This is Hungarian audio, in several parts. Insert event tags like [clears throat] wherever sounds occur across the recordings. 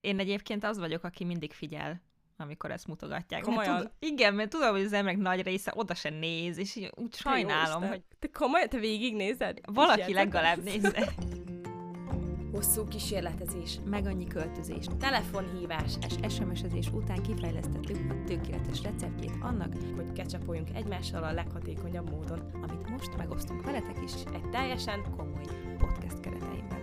Én egyébként az vagyok, aki mindig figyel, amikor ezt mutogatják. Komolyan? Mert tud, igen, mert tudom, hogy az emberek nagy része oda se néz, és így úgy sajnálom, hogy Te komolyan, te végignézed? valaki Kísérletek? legalább nézze. Hosszú kísérletezés, Meg annyi költözés, telefonhívás, és SMS-ezés után kifejlesztettük a tökéletes receptjét annak, hogy kecsapoljunk egymással a leghatékonyabb módon. amit most megosztunk veletek is Egy teljesen komoly podcast keretein belül.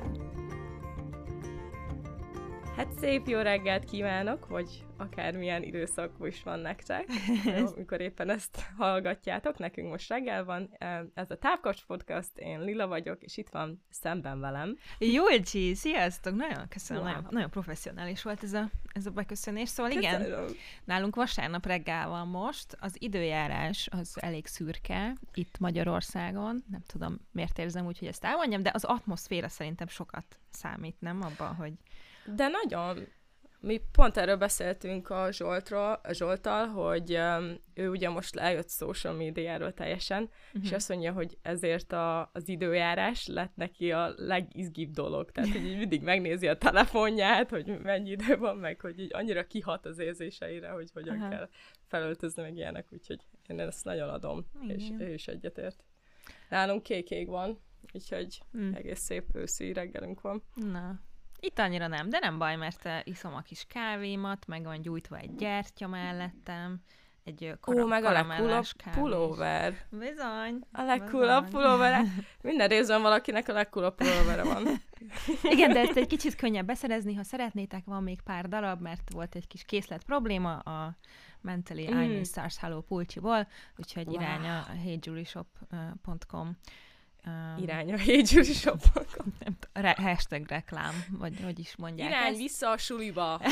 Hát szép jó reggelt kívánok, vagy akármilyen időszak is van nektek, [laughs] amikor éppen ezt hallgatjátok. Nekünk most reggel van. Ez a Távkocs Podcast, én Lila vagyok, és itt van szemben velem. Julcsi, sziasztok! Nagyon köszönöm, Wow. nagyon, nagyon professzionális volt ez a, ez a beköszönés. Szóval igen, Köszönöm. nálunk vasárnap reggel van most, az időjárás az elég szürke itt Magyarországon, nem tudom miért érzem úgy, hogy ezt elmondjam, de az atmoszféra szerintem sokat számít, nem abban, hogy De nagyon. Mi pont erről beszéltünk a Zsoltról, a Zsolttal, hogy um, ő ugye most lejött social médiáról teljesen, uh-huh. és azt mondja, hogy ezért a, az időjárás lett neki a legizgibb dolog. Tehát, hogy így mindig megnézi a telefonját, hogy mennyi idő van, meg hogy így annyira kihat az érzéseire, hogy hogyan Aha. kell felöltözni, meg ilyenek, úgyhogy én ezt nagyon adom, és Igen. ő is egyetért. Nálunk kék van, úgyhogy Mm. egész szép őszi reggelünk van. Na, itt annyira nem, de nem baj, mert eh, iszom a kis kávémat, meg van gyújtva egy gyertya mellettem, egy kara- Ó, meg a kávés. pulóver. Bizony. A Bizony. pulóvere. [laughs] Minden részben valakinek a legcoolabb pulóvere van. [laughs] Igen, de ezt egy kicsit könnyebb beszerezni, ha szeretnétek, van még pár darab, mert volt egy kis készlet probléma a Mentally Mm. I'm Stars Hello Pulcsiból, úgyhogy Wow. wow. irány a heyjulishop.com Um, Irány a Hégyuri Shop. [laughs] nem re- hashtag reklám, vagy hogy is mondják Irány ezt. vissza a suliba. [laughs]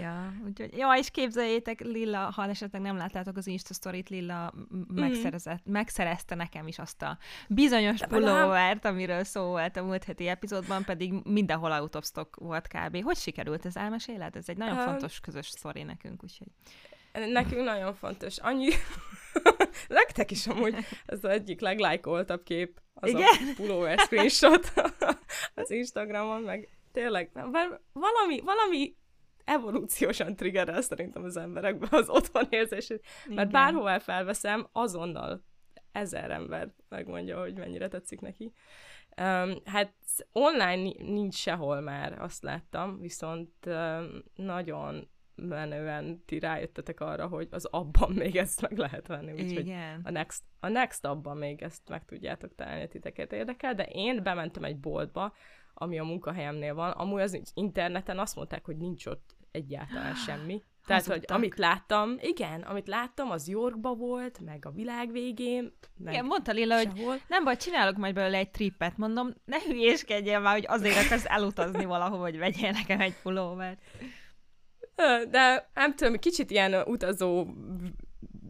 Ja, úgyhogy, ja, és képzeljétek, Lilla, ha esetleg nem láttátok az Insta sztorit, Lilla m- megszerezett, megszerezte nekem is azt a bizonyos pulóvert, amiről szó volt a múlt heti epizódban, pedig mindenhol out of stock volt kb. Hogy sikerült ez elmeséled? Ez egy nagyon Öm, fontos közös sztori nekünk, úgyhogy. Nekünk nagyon fontos. Annyi... Nektek is amúgy ez az egyik leglájkoltabb kép, az Igen? a pulóver screenshot [laughs] az Instagramon, meg tényleg, bár valami, valami evolúciósan triggerel szerintem az emberekben az otthon érzését, mert Igen. bárhová felveszem, azonnal ezer ember megmondja, hogy mennyire tetszik neki. Um, hát online ni- nincs sehol már, azt láttam, viszont um, nagyon menően ti rájöttetek arra, hogy az abban [laughs] még ezt meg lehet venni, úgyhogy a next, a next abban még ezt meg tudjátok találni, titeket érdekel, de én bementem egy boltba, ami a munkahelyemnél van, amúgy az interneten azt mondták, hogy nincs ott egyáltalán [gasps] semmi. Tehát, hogy Hazudtak. amit láttam, igen, amit láttam, az Yorkba volt, meg a világ végén, meg Igen, mondta Lilla, hogy nem baj, csinálok majd belőle egy trippet, mondom, ne hülyéskedjél már, hogy azért akarsz elutazni valahova, hogy vegyél nekem egy pulóvert. De nem tudom, kicsit ilyen utazó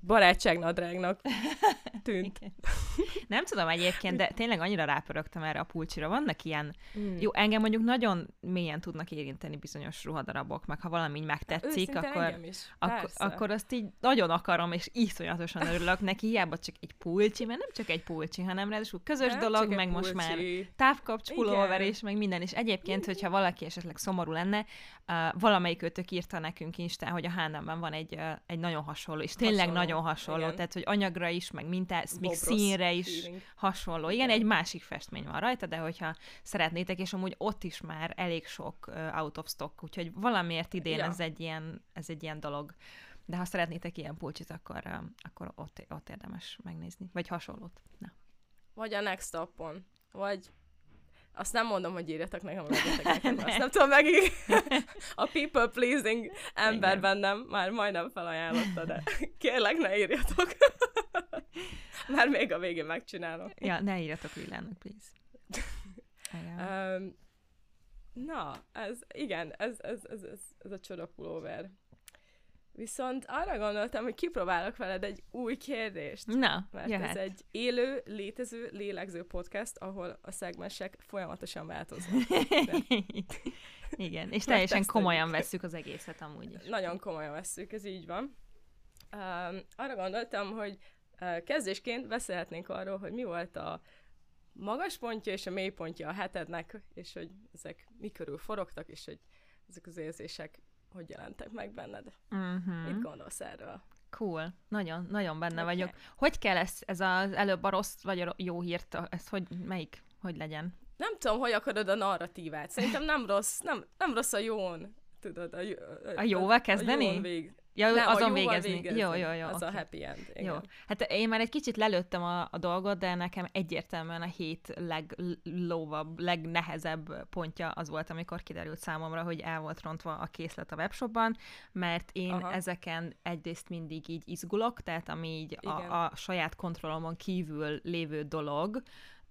barátságnadrágnak [laughs] tűnt. Nem tudom egyébként, de tényleg annyira rápörögtem erre a pulcsira. Vannak ilyen, Mm. jó, engem mondjuk nagyon mélyen tudnak érinteni bizonyos ruhadarabok, meg ha valami így megtetszik, akkor, is. akkor, akkor azt így nagyon akarom, és iszonyatosan örülök neki, hiába csak egy pulcsi, mert nem csak egy pulcsi, hanem ráadásul közös Nem dolog, meg most már távkapcs pulóver és meg minden, és egyébként, hogyha valaki esetleg szomorú lenne, uh, valamelyik őtök írta nekünk Instán, hogy a H&M-ben van egy, uh, egy nagyon hasonló, és tényleg Hasonló, nagyon hasonló, igen. tehát, hogy anyagra is, meg mintá, még színre is feeling. hasonló. Igen, Igen. egy másik festmény van rajta, de hogyha szeretnétek, és amúgy ott is már elég sok uh, out of stock, úgyhogy valamiért idén Ja. ez, egy ilyen, ez egy ilyen dolog. De ha szeretnétek ilyen pulcsit, akkor, uh, akkor ott, ott érdemes megnézni. Vagy hasonlót. Na. Vagy a next stopon. Vagy azt nem mondom, hogy írjatok nekem, legyetek [laughs] nekem. Azt nem tudom meg. [laughs] A people pleasing ember bennem már majdnem felajánlotta, de [laughs] kérlek, ne írjatok. Már még a végén megcsinálom. Ja, ne írjatok Lillának, please. Um, na, ez, igen, ez, ez, ez, ez, ez a csoda pulóver. Viszont arra gondoltam, hogy kipróbálok veled egy új kérdést. Na, Mert jöhet. ez egy élő, létező, lélegző podcast, ahol a szegmensek folyamatosan változnak. [laughs] Igen, és teljesen komolyan vesszük az egészet amúgy is. Nagyon komolyan vesszük, ez így van. Um, arra gondoltam, hogy uh, kezdésként beszélhetnénk arról, hogy mi volt a magas pontja és a mély pontja a hetednek, és hogy ezek mi körül forogtak, és hogy ezek az érzések hogy jelentek meg benned. Uh-huh. Mit gondolsz erről? Cool. Nagyon, nagyon benne okay. vagyok. Hogy kell ez, ez az előbb a rossz vagy a jó hírt, ez hogy, melyik, hogy legyen? Nem tudom, hogy akarod a narratívát. Szerintem nem rossz, nem, nem rossz a jón, tudod, a, a, a jóval kezdeni? A jón vég, Ja, nem, azon végezni. végezni. Jó, jó, jó. Az okay. a happy end. Igen. Jó. Hát én már egy kicsit lelőttem a, a dolgot, de nekem egyértelműen a hét leglóvabb, legnehezebb pontja az volt, amikor kiderült számomra, hogy el volt rontva a készlet a webshopban, mert én Aha. ezeken egyrészt mindig így izgulok, tehát ami így a, a saját kontrollomon kívül lévő dolog,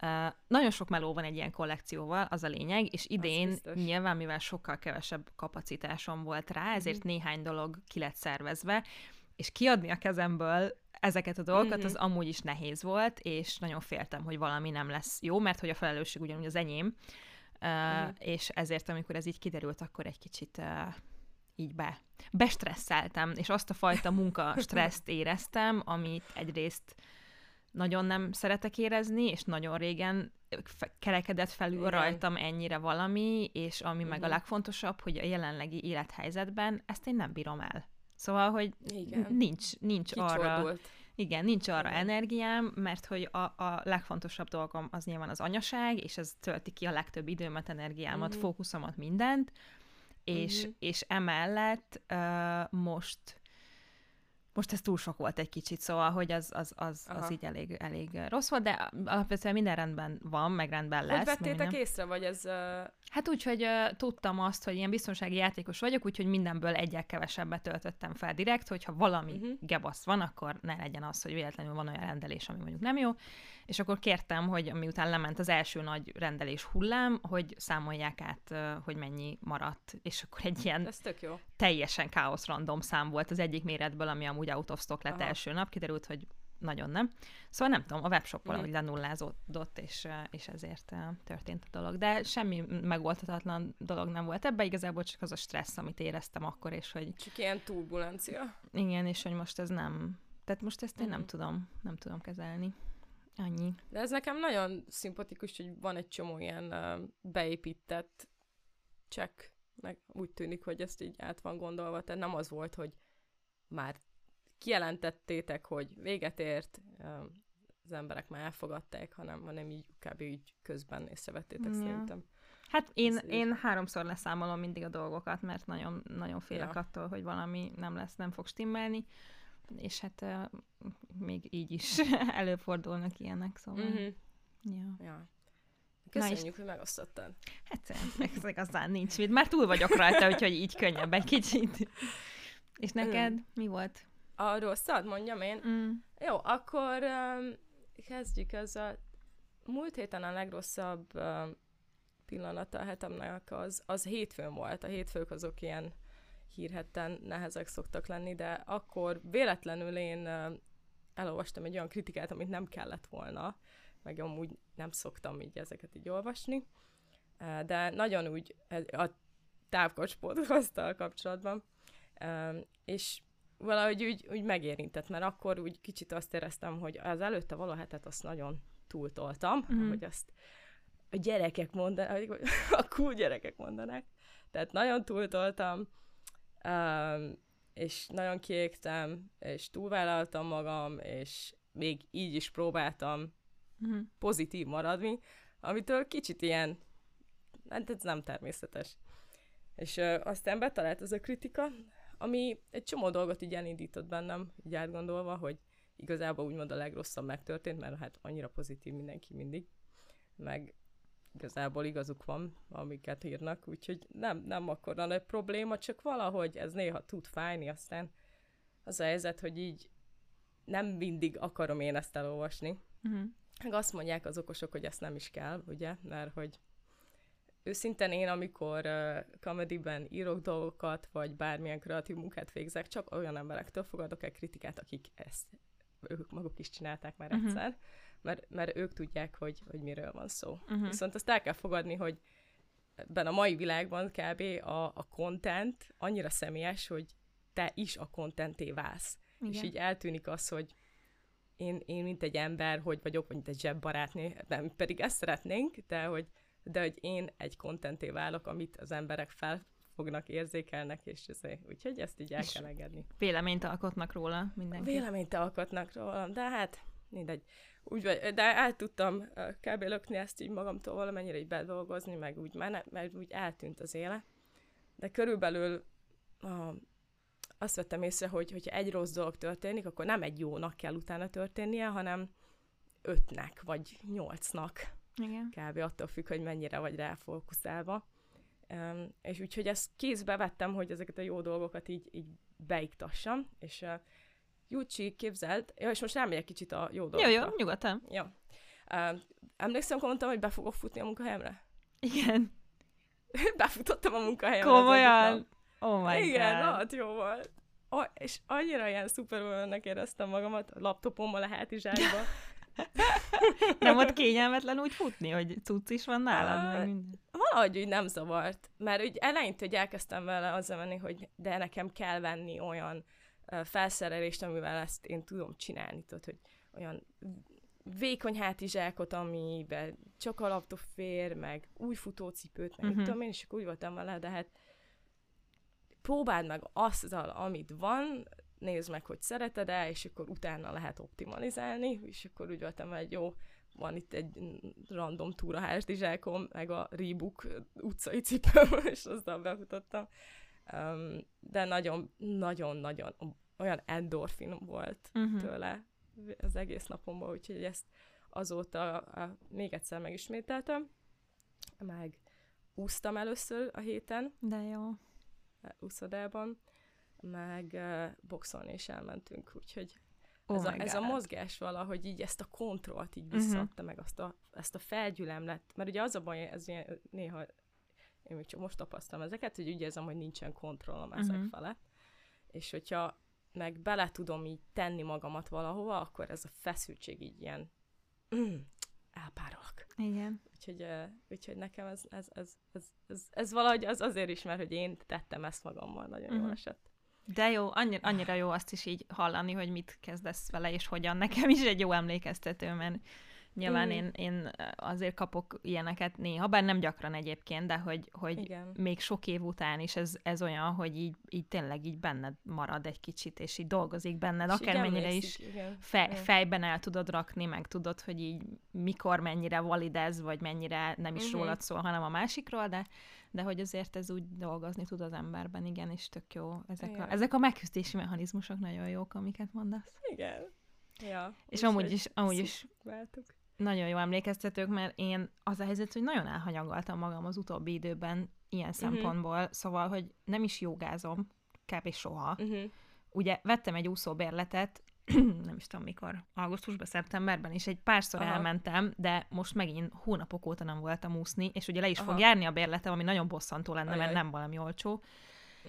Uh, nagyon sok meló van egy ilyen kollekcióval, az a lényeg, és idén nyilván, mivel sokkal kevesebb kapacitásom volt rá, ezért mm. néhány dolog ki lett szervezve, és kiadni a kezemből ezeket a dolgokat, mm-hmm. az amúgy is nehéz volt, és nagyon féltem, hogy valami nem lesz jó, mert hogy a felelősség ugyanúgy az enyém, uh, és ezért, amikor ez így kiderült, akkor egy kicsit uh, így be, bestresszeltem, és azt a fajta munka [laughs] stresszt éreztem, amit egyrészt nagyon nem szeretek érezni, és nagyon régen kerekedett felül Igen. rajtam ennyire valami, és ami Igen. meg a mhm. legfontosabb, hogy a jelenlegi élethelyzetben ezt én nem bírom el. Szóval, hogy Igen. nincs, nincs arra... Igen, nincs arra Igen. energiám, mert hogy a, a legfontosabb dolgom az nyilván az anyaság, és ez tölti ki a legtöbb időmet, energiámat, uh-huh. fókuszomat, mindent, és, uh-huh. és emellett uh, most most ez túl sok volt egy kicsit, szóval, hogy az, az, az, az így elég, elég rossz volt, de alapvetően minden rendben van, meg rendben lesz. Hogy vettétek minden. észre, vagy ez... Uh... Hát úgy, hogy uh, tudtam azt, hogy ilyen biztonsági játékos vagyok, úgyhogy mindenből egyel kevesebbet töltöttem fel direkt, hogyha valami uh-huh. gebasz van, akkor ne legyen az, hogy véletlenül van olyan rendelés, ami mondjuk nem jó, és akkor kértem, hogy miután lement az első nagy rendelés hullám, hogy számolják át, hogy mennyi maradt, és akkor egy ilyen Ez tök jó. teljesen káosz random szám volt az egyik méretből, ami amúgy out of stock lett Aha. első nap, kiderült, hogy nagyon nem. Szóval nem tudom, a webshop valahogy mm. lenullázódott, és, és ezért történt a dolog. De semmi megoldhatatlan dolog nem volt ebbe, igazából csak az a stressz, amit éreztem akkor, és hogy... Csak ilyen turbulencia. Igen, és hogy most ez nem... Tehát most ezt én mm. nem tudom, nem tudom kezelni. Annyi. De ez nekem nagyon szimpatikus, hogy van egy csomó ilyen beépített meg úgy tűnik, hogy ezt így át van gondolva, tehát nem az volt, hogy már kijelentettétek, hogy véget ért, az emberek már elfogadták, hanem, hanem így kb. így közben észrevettétek ja. szerintem. Hát én, én háromszor leszámolom mindig a dolgokat, mert nagyon, nagyon félek ja. attól, hogy valami nem lesz, nem fog stimmelni és hát uh, még így is [laughs] előfordulnak ilyenek, szóval. Mm-hmm. Ja. ja. Köszönjük, Na hogy megosztottad. Hát ez igazán nincs mit. Már túl vagyok rajta, úgyhogy így könnyebb egy kicsit. És neked mm. mi volt? A rosszad, mondjam én? Mm. Jó, akkor um, kezdjük a Múlt héten a legrosszabb um, pillanata a hetemnek az, az hétfőn volt. A hétfők azok ilyen hírhetten nehezek szoktak lenni, de akkor véletlenül én elolvastam egy olyan kritikát, amit nem kellett volna, meg amúgy nem szoktam így ezeket így olvasni, de nagyon úgy a távkocs podcasttal kapcsolatban, és valahogy úgy, úgy megérintett, mert akkor úgy kicsit azt éreztem, hogy az előtte való hetet azt nagyon túltoltam, mm. hogy azt a gyerekek mondanak, [laughs] a cool gyerekek mondanak, tehát nagyon túltoltam, um, és nagyon kiégtem, és túlvállaltam magam, és még így is próbáltam uh-huh. pozitív maradni, amitől kicsit ilyen, hát ez nem természetes. És uh, aztán betalált ez a kritika, ami egy csomó dolgot így elindított bennem, így átgondolva, hogy igazából úgymond a legrosszabb megtörtént, mert hát annyira pozitív mindenki mindig, meg igazából igazuk van, amiket írnak, úgyhogy nem, nem akkor nagy probléma, csak valahogy ez néha tud fájni, aztán az a helyzet, hogy így nem mindig akarom én ezt elolvasni. Uh-huh. Meg azt mondják az okosok, hogy ezt nem is kell, ugye, mert hogy őszintén én, amikor uh, comedyben írok dolgokat, vagy bármilyen kreatív munkát végzek, csak olyan emberektől fogadok el kritikát, akik ezt ők maguk is csinálták már uh-huh. egyszer mert, mert ők tudják, hogy, hogy miről van szó. Uh-huh. Viszont azt el kell fogadni, hogy ebben a mai világban kb. a, a content annyira személyes, hogy te is a contenté válsz. Igen. És így eltűnik az, hogy én, én mint egy ember, hogy vagyok, vagy mint egy zsebbarátné, nem, pedig ezt szeretnénk, de hogy, de hogy én egy kontenté válok, amit az emberek fel fognak, érzékelnek, és ezért, úgyhogy ezt így el kell engedni. Véleményt alkotnak róla mindenki. Véleményt alkotnak róla, de hát mindegy. Úgy vagy, de el tudtam kb. lökni ezt így magamtól valamennyire így bedolgozni, meg úgy, mert, mert úgy eltűnt az éle. De körülbelül a, azt vettem észre, hogy hogyha egy rossz dolog történik, akkor nem egy jónak kell utána történnie, hanem ötnek, vagy nyolcnak. Igen. Kb. attól függ, hogy mennyire vagy ráfókuszálva. Um, és úgyhogy ezt kézbe vettem, hogy ezeket a jó dolgokat így, így beiktassam, és uh, Júcsi, képzeld, ja, és most rámegyek kicsit a jó dolgokra. Jó, jó, nyugodtan. Jó. Uh, emlékszem, mondtam, hogy be fogok futni a munkahelyemre? Igen. [laughs] Befutottam a munkahelyemre. Komolyan? Oh my Igen, God. hát jó volt. Oh, és annyira ilyen szuperülőnek éreztem magamat, a laptopommal a hátizsákba. [laughs] nem volt kényelmetlen úgy futni, hogy cucc is van nálad, minden. Valahogy úgy nem zavart, mert úgy eleinte hogy elkezdtem vele azzal menni, hogy de nekem kell venni olyan uh, felszerelést, amivel ezt én tudom csinálni, tudod, hogy olyan vékony hátizsákot, amiben csak a laptop fér, meg új futócipőt, meg uh-huh. Tudom én, és akkor úgy voltam vele, de hát próbáld meg azzal, amit van, nézd meg, hogy szereted-e, és akkor utána lehet optimalizálni, és akkor úgy voltam, hogy jó, van itt egy random túra házdizsákom, meg a Reebok utcai cipőm, [laughs] és azzal befutottam. De nagyon, nagyon, nagyon olyan endorfin volt uh-huh. tőle az egész napomban, úgyhogy ezt azóta a, még egyszer megismételtem, meg úsztam először a héten, De jó. úszodában, meg uh, boxolni is elmentünk, úgyhogy Oh ez, a, ez a mozgás valahogy így ezt a kontrollt így visszaadta, meg azt a, ezt a felgyülemlet, mert ugye az a baj, ez ilyen, néha én még csak most tapasztalom ezeket, hogy úgy érzem, hogy nincsen kontrollom ezek Mhm. felett, és hogyha meg bele tudom így tenni magamat valahova, akkor ez a feszültség így ilyen mm, elpárolok. Igen. Úgyhogy, úgyhogy nekem ez, ez, ez, ez, ez, ez valahogy az azért is, mert hogy én tettem ezt magammal, nagyon Mhm. jól esett. De jó, annyira, annyira jó azt is így hallani, hogy mit kezdesz vele, és hogyan. Nekem is egy jó emlékeztető, mert nyilván Mm. én, én azért kapok ilyeneket néha, bár nem gyakran egyébként, de hogy, hogy Igen. még sok év után is ez, ez olyan, hogy így, így tényleg így benned marad egy kicsit, és így dolgozik benned, És akármennyire is Igen. fe, Igen. fejben el tudod rakni, meg tudod, hogy így mikor mennyire valid ez, vagy mennyire nem is Mhm. rólad szól, hanem a másikról, de, de hogy azért ez úgy dolgozni tud az emberben, igen, és tök jó. Ezek a, ezek a megküzdési mechanizmusok nagyon jók, amiket mondasz. Igen. Ja. És amúgy is, amúgy is szubváltuk. Nagyon jó emlékeztetők, mert én az a helyzet, hogy nagyon elhanyagoltam magam az utóbbi időben ilyen Mhm. szempontból, szóval, hogy nem is jogázom, kb. soha. Uh-huh. Ugye vettem egy úszóbérletet, [clears throat] nem is tudom mikor, augusztusban, szeptemberben, és egy párszor Aha. elmentem, de most megint hónapok óta nem voltam úszni, és ugye le is Aha. fog járni a bérletem, ami nagyon bosszantó lenne, mert Ajaj. nem valami olcsó,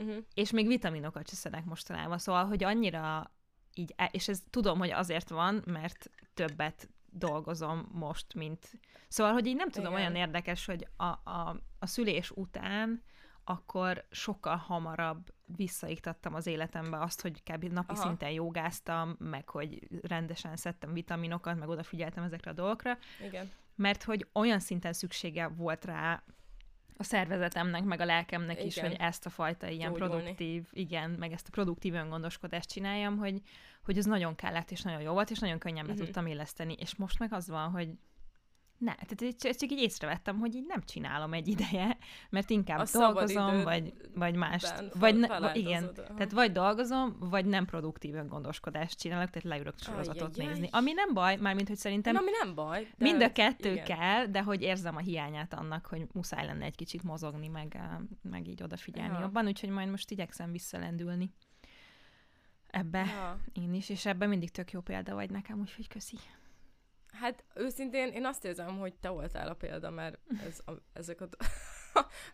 Uh-huh. és még vitaminokat se szedek mostanában, szóval, hogy annyira így, és ez tudom, hogy azért van, mert többet dolgozom most, mint... Szóval, hogy így nem tudom, Igen. olyan érdekes, hogy a, a, a szülés után akkor sokkal hamarabb visszaiktattam az életembe azt, hogy kb. napi Aha. szinten jogáztam, meg hogy rendesen szedtem vitaminokat, meg odafigyeltem ezekre a dolgokra, Igen. mert hogy olyan szinten szüksége volt rá a szervezetemnek, meg a lelkemnek is, Igen. hogy ezt a fajta ilyen Gyógyulni. produktív, igen, meg ezt a produktív öngondoskodást csináljam, hogy, hogy ez nagyon kellett, és nagyon jó volt, és nagyon könnyen be Mhm. tudtam illeszteni. És most meg az van, hogy ne, tehát ezt csak így észrevettem, hogy így nem csinálom egy ideje, mert inkább A dolgozom, vagy, vagy mást. Vagy ne, vagy igen, tehát vagy dolgozom, vagy nem produktív öngondoskodást csinálok, tehát leülök sorozatot Ajjajjaj. nézni. Ami nem baj, mármint, hogy szerintem Na, ami nem baj. De Mind a hogy- kettő igen. kell, de hogy érzem a hiányát annak, hogy muszáj lenne egy kicsit mozogni, meg, meg így odafigyelni Ja. jobban, úgyhogy majd most igyekszem visszalendülni ebbe Ja. én is, és ebben mindig tök jó példa vagy nekem, úgyhogy köszi. Hát őszintén én azt érzem, hogy te voltál a példa, mert ez, a, ezek a...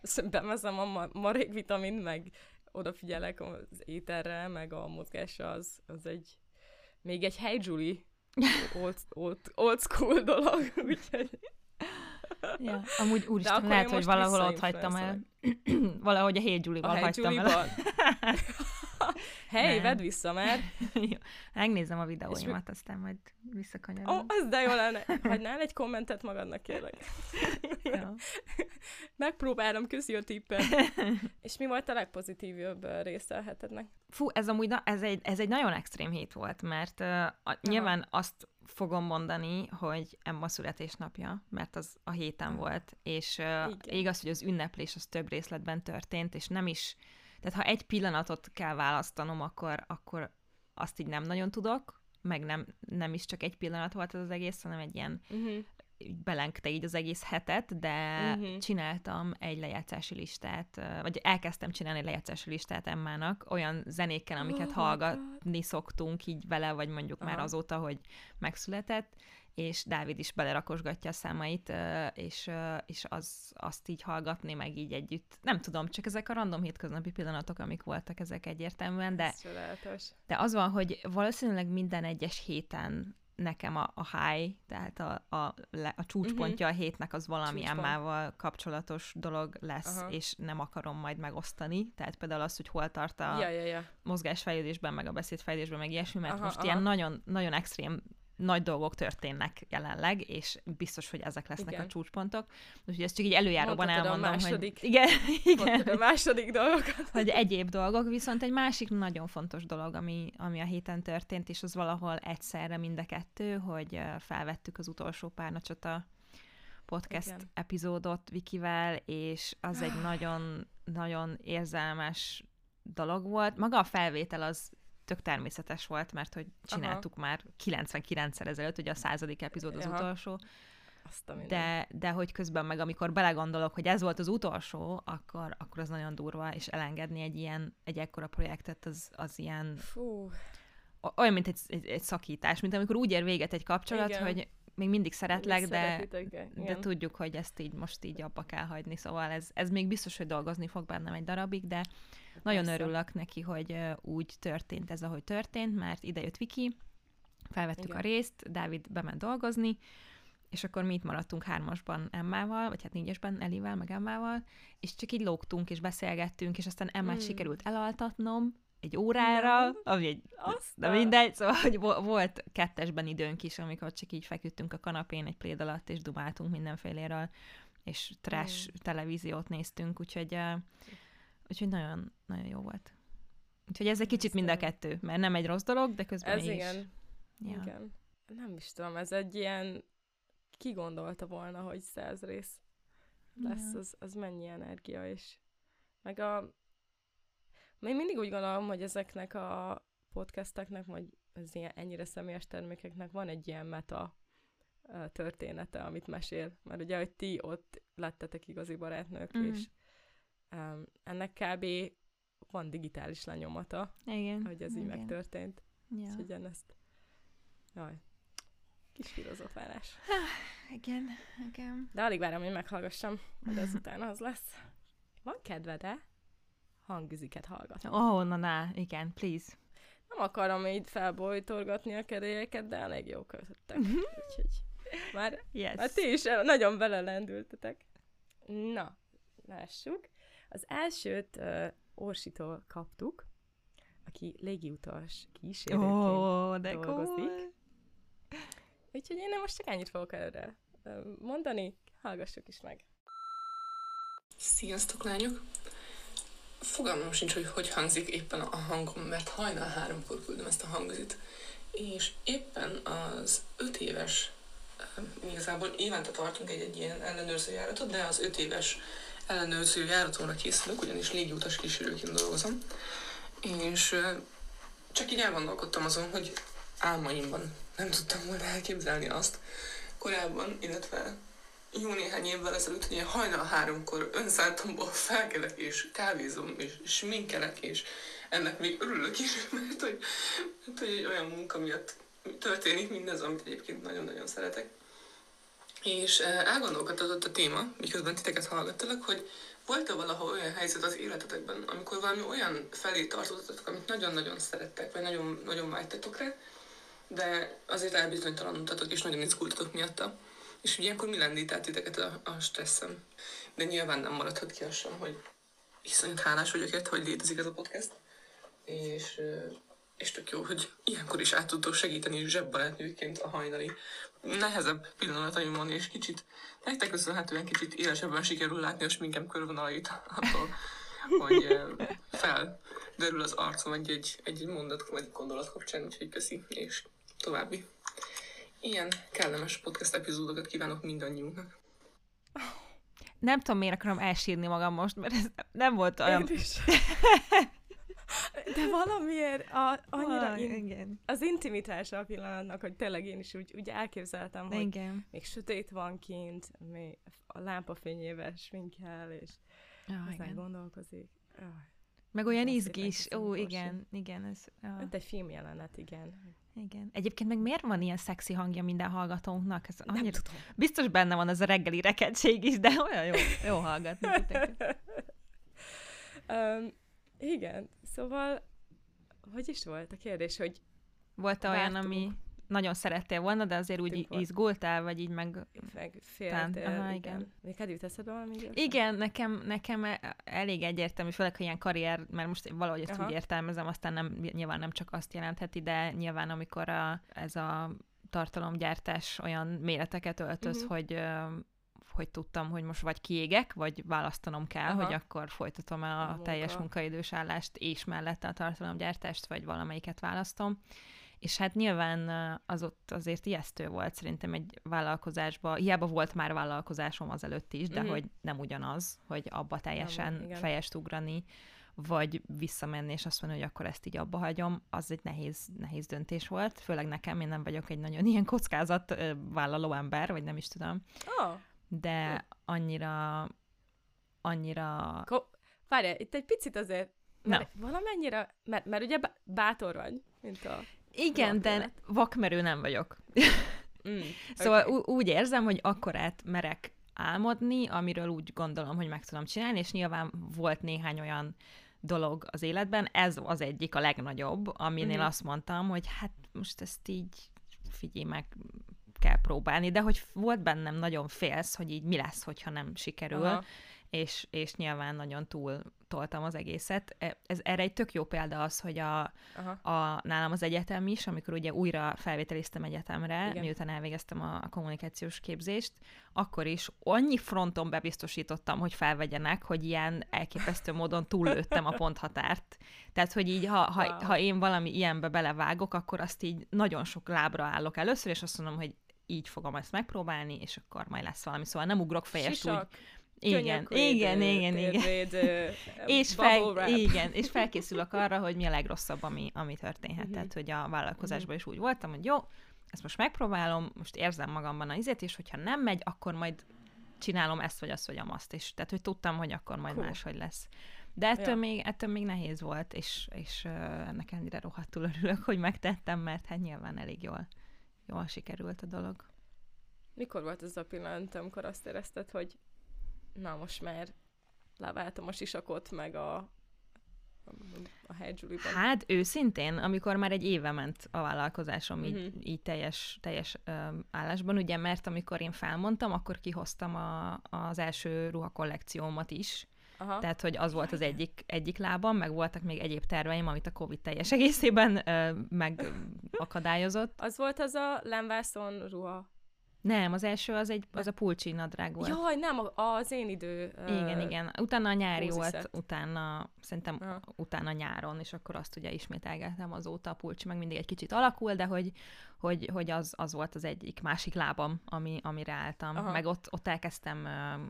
Azt [laughs] bemezem a ma, marék vitamin, meg odafigyelek az ételre, meg a mozgásra, az, az egy... Még egy hey Julie old, old, old school dolog, [laughs] úgyhogy... Ja. Amúgy úristen, lehet, hogy valahol ott hagytam el. [clears throat] Valahogy a Hey Julie-val hagytam el. [laughs] Hely, vedd vissza már! [laughs] Megnézem a videóimat, mi... aztán majd visszakanyarodom. Ó, oh, az de jó lenne. [laughs] Hagynál egy kommentet magadnak, kérlek. ja. [laughs] Megpróbálom, köszi a tippet. És mi volt a legpozitívebb része a hetednek? Fú, ez amúgy, na, ez egy, ez egy nagyon extrém hét volt, mert uh, a, nyilván azt fogom mondani, hogy Emma születésnapja, mert az a héten volt, és uh, igaz, hogy az ünneplés az több részletben történt, és nem is, tehát ha egy pillanatot kell választanom, akkor, akkor azt így nem nagyon tudok, meg nem, nem is csak egy pillanat volt ez az egész, hanem egy ilyen uh-huh belengte így az egész hetet, de uh-huh. csináltam egy lejátszási listát, vagy elkezdtem csinálni egy lejátszási listát Emmának, olyan zenékkel, amiket oh hallgatni szoktunk így vele, vagy mondjuk uh-huh. már azóta, hogy megszületett, és Dávid is belerakosgatja a számait, és, és az, azt így hallgatni, meg így együtt. Nem tudom, csak ezek a random hétköznapi pillanatok, amik voltak, ezek egyértelműen, de, de az van, hogy valószínűleg minden egyes héten nekem a, a high, tehát a, a, a csúcspontja uh-huh. a hétnek az valami emmával kapcsolatos dolog lesz, uh-huh. és nem akarom majd megosztani. Tehát például az, hogy hol tart a ja, ja, ja. mozgásfejlődésben, meg a beszédfejlődésben, meg ilyesmi, mert uh-huh, most uh-huh. ilyen nagyon, nagyon extrém nagy dolgok történnek jelenleg, és biztos, hogy ezek lesznek igen. a csúcspontok. Úgyhogy ezt csak így előjáróban Mondhatod elmondom, a második, hogy... Igen, igen. a második dolgokat. Hogy egyéb dolgok, viszont egy másik nagyon fontos dolog, ami, ami a héten történt, és az valahol egyszerre mind a kettő, hogy felvettük az utolsó párnacsot a podcast igen. epizódot Vikivel, és az egy [sighs] nagyon-nagyon érzelmes dolog volt. Maga a felvétel az tök természetes volt, mert hogy csináltuk Aha. már 99-szer ezelőtt, ugye a századik epizód az Aha. utolsó, de, de hogy közben meg, amikor belegondolok, hogy ez volt az utolsó, akkor, akkor az nagyon durva, és elengedni egy ilyen, egy ekkora projektet, az, az ilyen... Fú. Olyan, mint egy, egy, egy szakítás, mint amikor úgy ér véget egy kapcsolat, Igen. hogy még mindig szeretlek, de, de tudjuk, hogy ezt így most így abba kell hagyni, szóval ez, ez még biztos, hogy dolgozni fog bennem egy darabig, de nagyon Persze. örülök neki, hogy úgy történt ez, ahogy történt, mert ide jött Viki, felvettük Igen. a részt, Dávid bement dolgozni, és akkor mi itt maradtunk hármasban Emmával, vagy hát négyesben Elivel, meg Emmával, és csak így lógtunk, és beszélgettünk, és aztán Emmát mm. sikerült elaltatnom egy órára, no. ami egy, de mindegy, szóval hogy volt kettesben időnk is, amikor csak így feküdtünk a kanapén egy pléd alatt, és dumáltunk mindenféléről, és trash mm. televíziót néztünk, úgyhogy uh, Úgyhogy nagyon, nagyon jó volt. Úgyhogy ez egy kicsit mind a kettő, mert nem egy rossz dolog, de közben Ez igen. Ja. Igen. Nem is tudom, ez egy ilyen ki gondolta volna, hogy száz rész lesz, ja. az, az mennyi energia, és meg a én mindig úgy gondolom, hogy ezeknek a podcasteknek, vagy az ilyen ennyire személyes termékeknek van egy ilyen meta története, amit mesél. Mert ugye, hogy ti ott lettetek igazi barátnők, mm. és um, ennek kb. van digitális lenyomata, igen, hogy ez igen. így megtörtént. Ja. Úgyhogy ezt... Jaj, kis filozofálás. igen, igen. De alig várom, hogy meghallgassam, de ezután az lesz. Van kedved-e hangüziket hallgatni? Oh, na, na, igen, please. Nem akarom így felbojtorgatni a kedélyeket, de elég jó kötöttek. Úgyhogy már, yes. már ti is nagyon belelendültetek. Na, lássuk. Az elsőt uh, Orsitól kaptuk, aki légiutas kísérőként oh, de dolgozik. Cool. Úgyhogy én most csak ennyit fogok erre mondani, hallgassuk is meg. Sziasztok, lányok! Fogalmam sincs, hogy hogy hangzik éppen a hangom, mert hajnal háromkor küldöm ezt a hangzit. És éppen az öt éves, igazából évente tartunk egy, egy ilyen ellenőrző járatot, de az öt éves ellenőrző járatomra készülök, ugyanis légiutas kísérőként dolgozom, és csak így elgondolkodtam azon, hogy álmaimban nem tudtam volna elképzelni azt korábban, illetve jó néhány évvel ezelőtt, hogy hajnal háromkor önszántomból felkelek, és kávézom, és sminkelek, és ennek még örülök is, [laughs] mert hogy, mert hogy olyan munka miatt történik mindez, amit egyébként nagyon-nagyon szeretek. És elgondolkodtatott a téma, miközben titeket hallgattalak, hogy volt-e valahol olyan helyzet az életetekben, amikor valami olyan felé tartottatok, amit nagyon-nagyon szerettek, vagy nagyon, nagyon vágytatok rá, de azért elbizonytalanultatok, és nagyon izgultatok miatta. És ugye ilyenkor mi lendített titeket a, a stresszem. De nyilván nem maradhat ki az sem, hogy iszonyat hálás vagyok ért, hogy létezik ez a podcast. és, és tök jó, hogy ilyenkor is át tudtok segíteni zsebbarátnőként a hajnali nehezebb pillanataimon, és kicsit nektek köszönhetően kicsit élesebben sikerül látni a sminkem körvonalait attól, hogy felderül az arcom egy-egy, egy mondat vagy gondolat kapcsán, úgyhogy köszi, és további. Ilyen kellemes podcast epizódokat kívánok mindannyiunknak. Nem tudom, miért akarom elsírni magam most, mert ez nem volt olyan... Én is. [laughs] De valamiért a, annyira Ah, in, igen. az intimitása a pillanatnak, hogy tényleg én is úgy, úgy elképzeltem, hogy Igen. még sötét van kint, még a lámpa fényével sminkel, és Ah, aztán igen. gondolkozik. Aj, Meg olyan Nagyon izgis. Ó, igen, igen. Ez, ah, Mint egy filmjelenet, igen. igen. Egyébként meg miért van ilyen szexi hangja minden hallgatónknak? Ez Nem annyira... tudom. Biztos benne van az a reggeli rekedtség is, de olyan jó, jó hallgatni um, [laughs] igen, szóval, hogy is volt a kérdés, hogy Volt olyan, Vártunk. ami nagyon szerettél volna, de azért úgy volt. izgultál, vagy így meg... meg féltél, aha, igen. igen. Még kedvült eszedbe valami? Igen, nekem, nekem e- elég egyértelmű, főleg, ha ilyen karrier, mert most valahogy ezt Aha. úgy értelmezem, aztán nem, nyilván nem csak azt jelentheti, de nyilván amikor a, ez a tartalomgyártás olyan méreteket öltöz, Mhm. hogy hogy tudtam, hogy most vagy kiégek, vagy választanom kell, Aha. hogy akkor folytatom a, A a munka. teljes munkaidős állást, és mellette a tartalomgyártást, vagy valamelyiket választom. És hát nyilván az ott azért ijesztő volt szerintem egy vállalkozásba. Hiába volt már vállalkozásom azelőtt is, de Mhm. hogy nem ugyanaz, hogy abba teljesen igen. fejest ugrani, vagy visszamenni, és azt mondani, hogy akkor ezt így abba hagyom, az egy nehéz, nehéz döntés volt. Főleg nekem, én nem vagyok egy nagyon ilyen kockázat ö, vállaló ember, vagy nem is tudom, Ah, de annyira, annyira... ko- várjál, itt egy picit azért, mert valamennyire, mert, mert ugye bá- bátor vagy, mint a... Igen, de Vakmerő. vakmerő nem vagyok. Mm, [laughs] Szóval okay. úgy érzem, hogy akkorát merek álmodni, amiről úgy gondolom, hogy meg tudom csinálni, és nyilván volt néhány olyan dolog az életben, ez az egyik a legnagyobb, aminél uh-huh. azt mondtam, hogy hát most ezt így figyelj meg, kell próbálni, de hogy volt bennem nagyon félsz, hogy így mi lesz, hogyha nem sikerül, Aha. és, és nyilván nagyon túl toltam az egészet. E- Ez erre egy tök jó példa az, hogy a, Aha. a, nálam az egyetem is, amikor ugye újra felvételiztem egyetemre. Igen. miután elvégeztem a, a kommunikációs képzést, akkor is annyi fronton bebiztosítottam, hogy felvegyenek, hogy ilyen elképesztő módon túllőttem a ponthatárt. Tehát, hogy így, ha, ha, Wow. ha én valami ilyenbe belevágok, akkor azt így nagyon sok lábra állok először, és azt mondom, hogy így fogom ezt megpróbálni, és akkor majd lesz valami. Szóval nem ugrok fejest úgy. Sisak, Igen, könyökvédő, igen, igen, igen. térvédő, [laughs] És, fel, igen, és felkészülök arra, hogy mi a legrosszabb, ami, ami történhet. Mhm. Tehát, hogy a vállalkozásban is úgy voltam, hogy jó, ezt most megpróbálom, most érzem magamban a izét, és hogyha nem megy, akkor majd csinálom ezt, vagy azt, vagy amazt. És tehát, hogy tudtam, hogy akkor majd Cool. máshogy lesz. De ettől, Ja. még, ettől még nehéz volt, és, és ennek ennyire rohadtul örülök, hogy megtettem, mert hát nyilván elég jól, jól sikerült a dolog. Mikor volt ez a pillanat, amikor azt érezted, hogy na most már leváltam a sisakot, meg a, a, helydzsuliban? Hát őszintén, amikor már egy éve ment a vállalkozásom így, Mhm. így teljes, teljes ö, állásban, ugye, mert amikor én felmondtam, akkor kihoztam a, az első ruhakollekciómat is, Aha. tehát hogy az volt az egyik, egyik lábam, meg voltak még egyéb terveim, amit a Covid teljes [laughs] egészében ö, megakadályozott. Az volt az a lemvászon ruha. Nem, az első az, egy, az a pulcsi nadrág volt. Jaj, nem, az én idő. Igen, igen. Utána a nyári Kóziszett. volt, utána, szerintem Aha. utána nyáron, és akkor azt ugye ismételgettem azóta, a pulcsi meg mindig egy kicsit alakul, de hogy, hogy, hogy az, az volt az egyik másik lábam, ami, amire álltam. Aha. Meg ott, ott elkezdtem,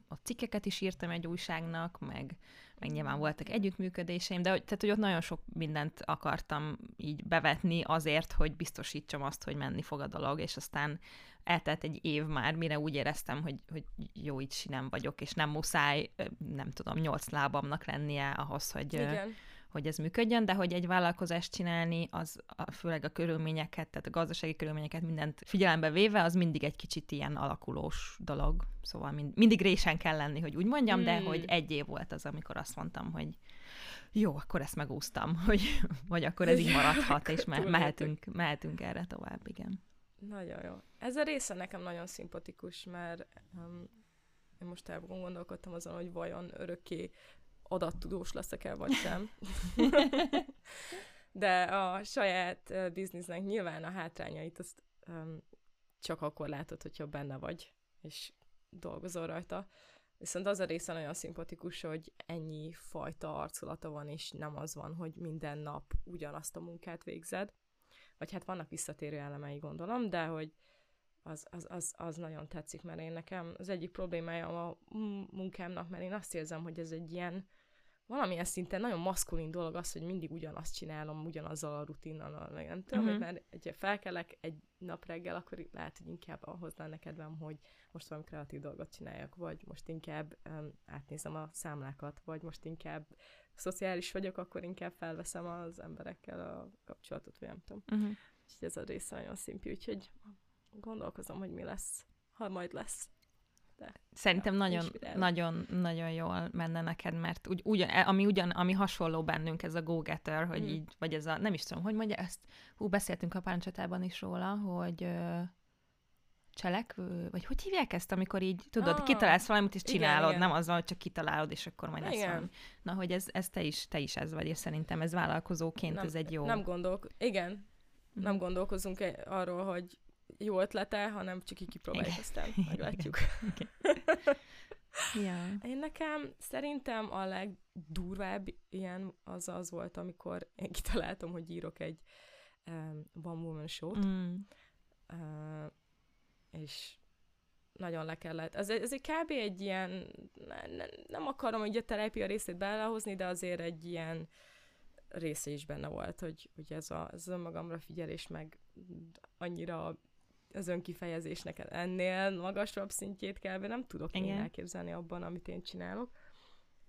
ott cikkeket is írtam egy újságnak, meg, meg nyilván voltak együttműködéseim, de hogy, tehát, hogy ott nagyon sok mindent akartam így bevetni azért, hogy biztosítsam azt, hogy menni fog a dolog, és aztán eltelt egy év már, mire úgy éreztem, hogy, hogy jó, így nem vagyok, és nem muszáj, nem tudom, nyolc lábamnak lennie ahhoz, hogy, Igen. Hogy ez működjön, de hogy egy vállalkozást csinálni, az a, főleg a körülményeket, tehát a gazdasági körülményeket mindent figyelembe véve, az mindig egy kicsit ilyen alakulós dolog. Szóval mind, mindig résen kell lenni, hogy úgy mondjam, de Hmm. hogy egy év volt az, amikor azt mondtam, hogy jó, akkor ezt megúsztam, [laughs] hogy, vagy akkor ez így maradhat, és me- mehetünk, mehetünk erre tovább, igen. Nagyon jó. Ez a része nekem nagyon szimpatikus, mert um, én most el gondolkodtam azon, hogy vajon örökké adattudós leszek-e, vagy sem. [laughs] De a saját biznisznek nyilván a hátrányait azt um, csak akkor látod, hogyha benne vagy, és dolgozol rajta. Viszont az a része nagyon szimpatikus, hogy ennyi fajta arculata van, és nem az van, hogy minden nap ugyanazt a munkát végzed. Vagy hát vannak visszatérő elemei, gondolom, de hogy az, az, az, az nagyon tetszik, mert én nekem az egyik problémája a munkámnak, mert én azt érzem, hogy ez egy ilyen valamilyen szinten nagyon maszkulin dolog az, hogy mindig ugyanazt csinálom, ugyanazzal a rutinnal, meg nem tudom, uh-huh. mert ha felkelek egy nap reggel, akkor lehet, hogy inkább ahhoz lenne kedvem, hogy most valami kreatív dolgot csináljak, vagy most inkább um, átnézem a számlákat, vagy most inkább szociális vagyok, akkor inkább felveszem az emberekkel a kapcsolatot, vagy nem tudom. Uh-huh. Úgyhogy ez a része nagyon szimpi, úgyhogy gondolkozom, hogy mi lesz, ha majd lesz. De, Szerintem ja, nagyon, nagyon, nagyon jól menne neked, mert úgy, ugyan, e, ami, ugyan, ami hasonló bennünk, ez a go-getter, hogy mm. így, vagy ez a, nem is tudom, hogy mondja ezt, hú, beszéltünk a páncsatában is róla, hogy ö, cselekvő, vagy hogy hívják ezt, amikor így, tudod, ah, kitalálsz valamit, és csinálod, igen, nem az van, hogy csak kitalálod, és akkor majd lesz valami. Na, hogy ez, ez te, is, te is ez vagy, és szerintem ez vállalkozóként nem, ez egy jó... Nem gondolok, igen, nem gondolkozunk e- arról, hogy jó ötlete, hanem csak így kipróbáljuk, Igen. aztán meglátjuk. [laughs] ja. Én nekem szerintem a legdurvább ilyen az az volt, amikor én kitaláltam, hogy írok egy um, One Woman Show-t, mm. uh, és nagyon le kellett. Ez, ez egy kb. egy ilyen, ne, ne, nem akarom hogy a terápia részét belehozni, de azért egy ilyen része is benne volt, hogy, hogy ez, a, ez önmagamra figyelés, meg annyira az önkifejezésnek ennél magasabb szintjét kell, nem tudok Igen. én elképzelni abban, amit én csinálok.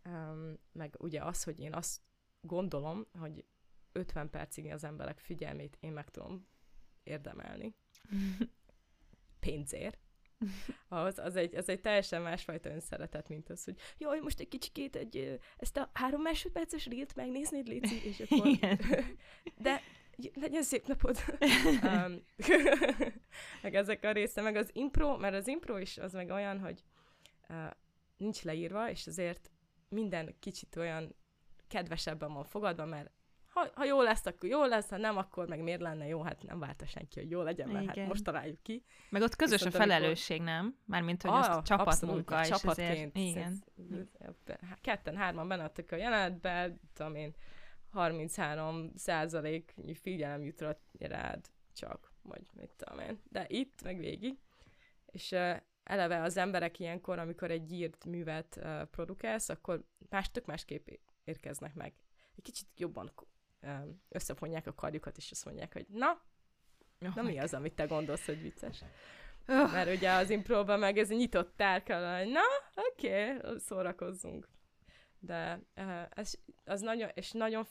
Um, meg ugye az, hogy én azt gondolom, hogy 50 percig az emberek figyelmét én meg tudom érdemelni. [laughs] Pénzért. Az, az, egy, az egy teljesen másfajta önszeretet, mint az, hogy jaj, most egy kicsikét egy, ezt a három másodperces rílt megnéznéd, Léci, és akkor... [laughs] De legyen szép napod. [laughs] um, [laughs] meg ezek a része, meg az impro, mert az impro is az meg olyan, hogy uh, nincs leírva, és azért minden kicsit olyan kedvesebben van fogadva, mert ha, ha jó lesz, akkor jó lesz, ha nem, akkor meg miért lenne jó, hát nem várta senki, hogy jó legyen, mert hát Igen. hát most találjuk ki. Meg ott közös Viszont a felelősség, amikor... nem? Mármint, hogy ah, azt csapatmunka, és csapatként. Ezért... Igen. Ketten, hárman benne a jelenetbe, tudom én, 33 százalék figyelem jut rád csak, vagy mit tudom én. De itt, meg végig. És uh, eleve az emberek ilyenkor, amikor egy írt művet uh, produkálsz, akkor más, tök másképp érkeznek meg. Egy kicsit jobban um, összefonják a karjukat, és azt mondják, hogy na, oh na mi az, amit te gondolsz, hogy vicces? Oh. Mert ugye az improban meg ez nyitott tárka, hogy na, oké, okay, szórakozzunk de ez, az nagyon, és nagyon,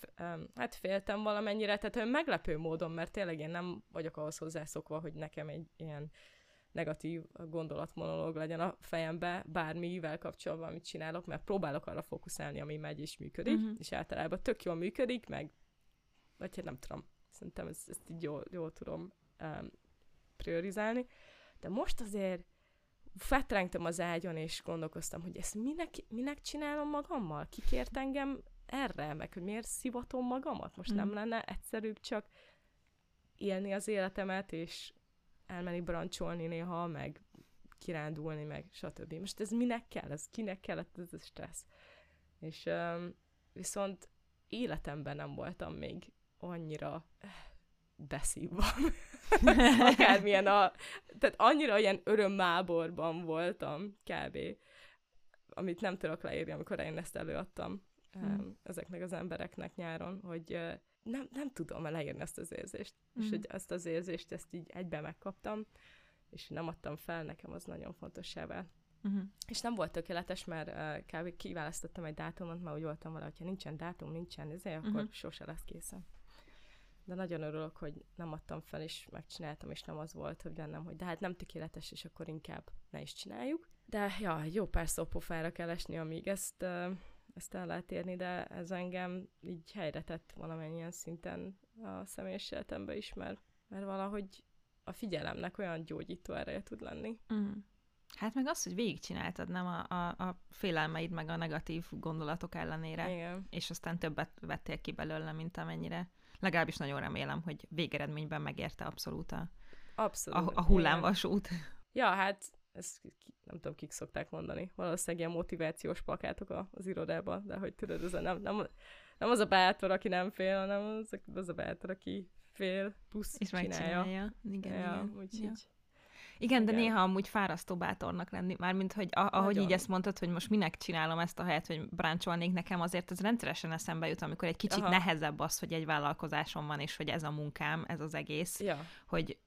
hát féltem valamennyire, tehát meglepő módon, mert tényleg én nem vagyok ahhoz hozzászokva, hogy nekem egy ilyen negatív gondolatmonológ legyen a fejembe, bármivel kapcsolatban, amit csinálok, mert próbálok arra fókuszálni, ami megy és működik, uh-huh. és általában tök jól működik, meg, vagy hát nem tudom, szerintem ezt, ezt így jól, jól tudom um, priorizálni, de most azért fetrengtem az ágyon, és gondolkoztam, hogy ezt minek, minek csinálom magammal? Kikért engem erre, meg hogy miért szivatom magamat? Most mm. nem lenne egyszerűbb csak élni az életemet, és elmenni brancsolni néha, meg kirándulni, meg stb. Most ez minek kell? Ez kinek kellett ez a stressz? És um, viszont életemben nem voltam még annyira beszívvam. [laughs] Akármilyen a... Tehát annyira ilyen örömmáborban voltam, kb. Amit nem tudok leírni, amikor én ezt előadtam mm. ezeknek az embereknek nyáron, hogy nem, nem tudom leírni ezt az érzést. Mm. És hogy ezt az érzést, ezt így egybe megkaptam, és nem adtam fel, nekem az nagyon fontos vált. Uh-huh. És nem volt tökéletes, mert uh, kb. kiválasztottam egy dátumot, mert úgy voltam vele, hogyha nincsen dátum, nincsen ezért, akkor uh-huh. sose lesz készen de nagyon örülök, hogy nem adtam fel, és megcsináltam, és nem az volt, hogy bennem, hogy de hát nem tökéletes, és akkor inkább ne is csináljuk. De ja, jó pár szópofára kell esni, amíg ezt, ezt el lehet érni, de ez engem így helyre tett valamennyien szinten a személyes életemben is, mert, mert valahogy a figyelemnek olyan gyógyító ereje tud lenni. Mm. Hát meg az, hogy végigcsináltad, nem a, a, a félelmeid, meg a negatív gondolatok ellenére. Igen. És aztán többet vettél ki belőle, mint amennyire. Legalábbis nagyon remélem, hogy végeredményben megérte abszolút a, Abszolút. a, a hullámvasút. Ja, hát ezt nem tudom, kik szokták mondani. Valószínűleg ilyen motivációs plakátok az irodában, de hogy tudod, ez nem, nem, nem az a bátor, aki nem fél, hanem az, az a bátor, aki fél, plusz És csinálja. megcsinálja. Igen, Ja, igen. úgyhogy Ja. Igen, de Igen. néha amúgy fárasztó bátornak lenni. Mármint, hogy a, ahogy Nagyon. így ezt mondtad, hogy most minek csinálom ezt a helyet, hogy bráncsolnék nekem, azért ez rendszeresen eszembe jut, amikor egy kicsit Aha. nehezebb az, hogy egy vállalkozásom van, és hogy ez a munkám, ez az egész, Ja, hogy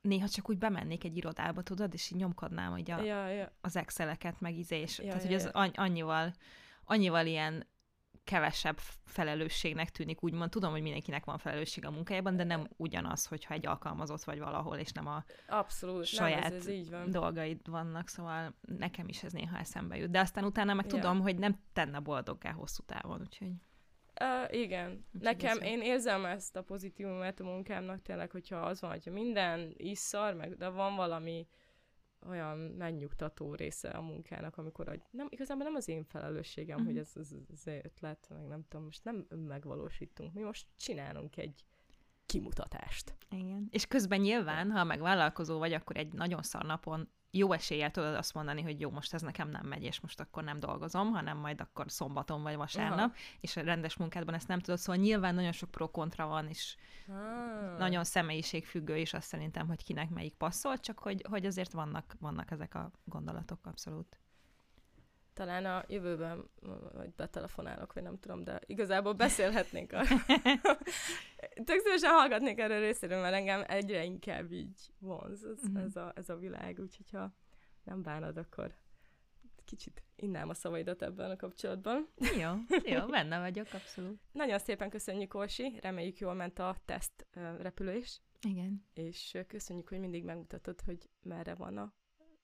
néha csak úgy bemennék egy irodába, tudod, és így nyomkodnám így a, ja, ja. az Exceleket, meg izés. Ja, Tehát, ja, hogy ez ja. anny- annyival, annyival ilyen kevesebb felelősségnek tűnik, úgymond. Tudom, hogy mindenkinek van felelősség a munkájában, de nem ugyanaz, hogyha egy alkalmazott vagy valahol, és nem a Abszolút. saját Nem, ez, ez így van. dolgaid vannak, szóval nekem is ez néha eszembe jut. De aztán utána meg Ja. tudom, hogy nem tenne boldoggá hosszú távon, úgyhogy... Uh, igen. Úgyhogy Nekem, én érzem ezt a pozitívumát a munkámnak tényleg, hogyha az van, hogyha minden is szar, meg, de van valami olyan megnyugtató része a munkának, amikor a, nem, igazából nem az én felelősségem, Mhm. hogy ez, ez, ez ötlet, meg nem tudom, most nem megvalósítunk. Mi most csinálunk egy kimutatást. Igen. És közben nyilván, ha meg vállalkozó vagy, akkor egy nagyon szar napon jó eséllyel tudod azt mondani, hogy jó, most ez nekem nem megy, és most akkor nem dolgozom, hanem majd akkor szombaton vagy vasárnap, Aha. és a rendes munkádban ezt nem tudod, szóval nyilván nagyon sok pro-kontra van, és Ah. nagyon személyiségfüggő is azt szerintem, hogy kinek melyik passzol, csak hogy, hogy azért vannak, vannak ezek a gondolatok abszolút. Talán a jövőben vagy betelefonálok, vagy nem tudom, de igazából beszélhetnénk. A... [laughs] Tök szívesen hallgatnék erről részéről, mert engem egyre inkább így vonz ez, Mhm. ez, a, ez a világ, úgyhogy ha nem bánod, akkor kicsit innám a szavaidat ebben a kapcsolatban. Jó, jó, [laughs] benne vagyok, abszolút. Nagyon szépen köszönjük, Orsi, reméljük jól ment a teszt repülés, Igen. és köszönjük, hogy mindig megmutatod, hogy merre van a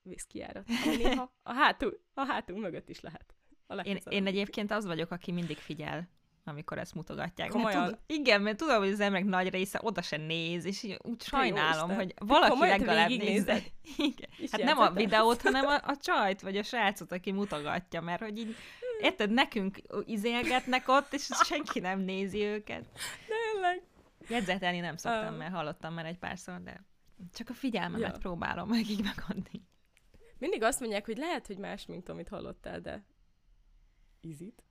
vízkijárat. Ami Néha a hátul, a hátunk mögött is lehet. A Én, én egyébként az vagyok, aki mindig figyel, amikor ezt mutogatják. Komolyan? Tud, igen, mert tudom, hogy az emberek nagy része oda se néz, és úgy sajnálom, hogy valaki komolyan, legalább nézze. [laughs] Igen. És Hát nem a videót, hanem a, [laughs] a csajt, vagy a srácot, aki mutogatja, mert hogy így, érted, nekünk izélgetnek ott, és senki nem nézi őket. Tényleg. Jegyzetelni nem szoktam, mert hallottam már egy párszor, de csak a figyelmemet Ja. próbálom nekik megadni. Mindig azt mondják, hogy lehet, hogy más, mint amit hallottál, de... Is it?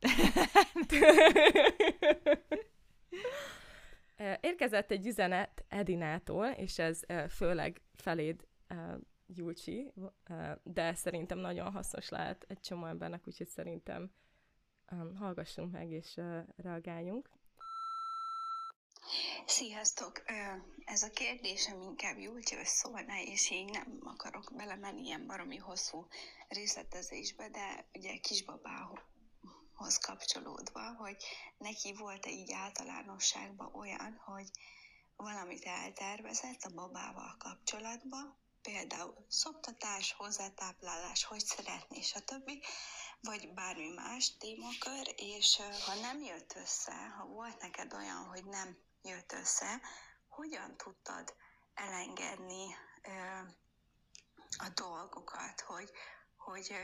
[laughs] Érkezett egy üzenet Edinától, és ez főleg feléd, Julcsi, eh, de szerintem nagyon hasznos lehet egy csomó embernek, úgyhogy szerintem hallgassunk meg és reagáljunk. Sziasztok! Ez a kérdésem inkább Julcsihoz szólna, és így nem akarok belemenni ilyen baromi hosszú részletezésbe, de ugye kisbabához kapcsolódva, hogy neki volt-e így általánosságban olyan, hogy valamit eltervezett a babával kapcsolatban, például szoptatás, hozzátáplálás, hogy szeretné, stb., vagy bármi más témakör, és ha nem jött össze, ha volt neked olyan, hogy nem jött össze, hogyan tudtad elengedni a dolgokat, hogy, hogy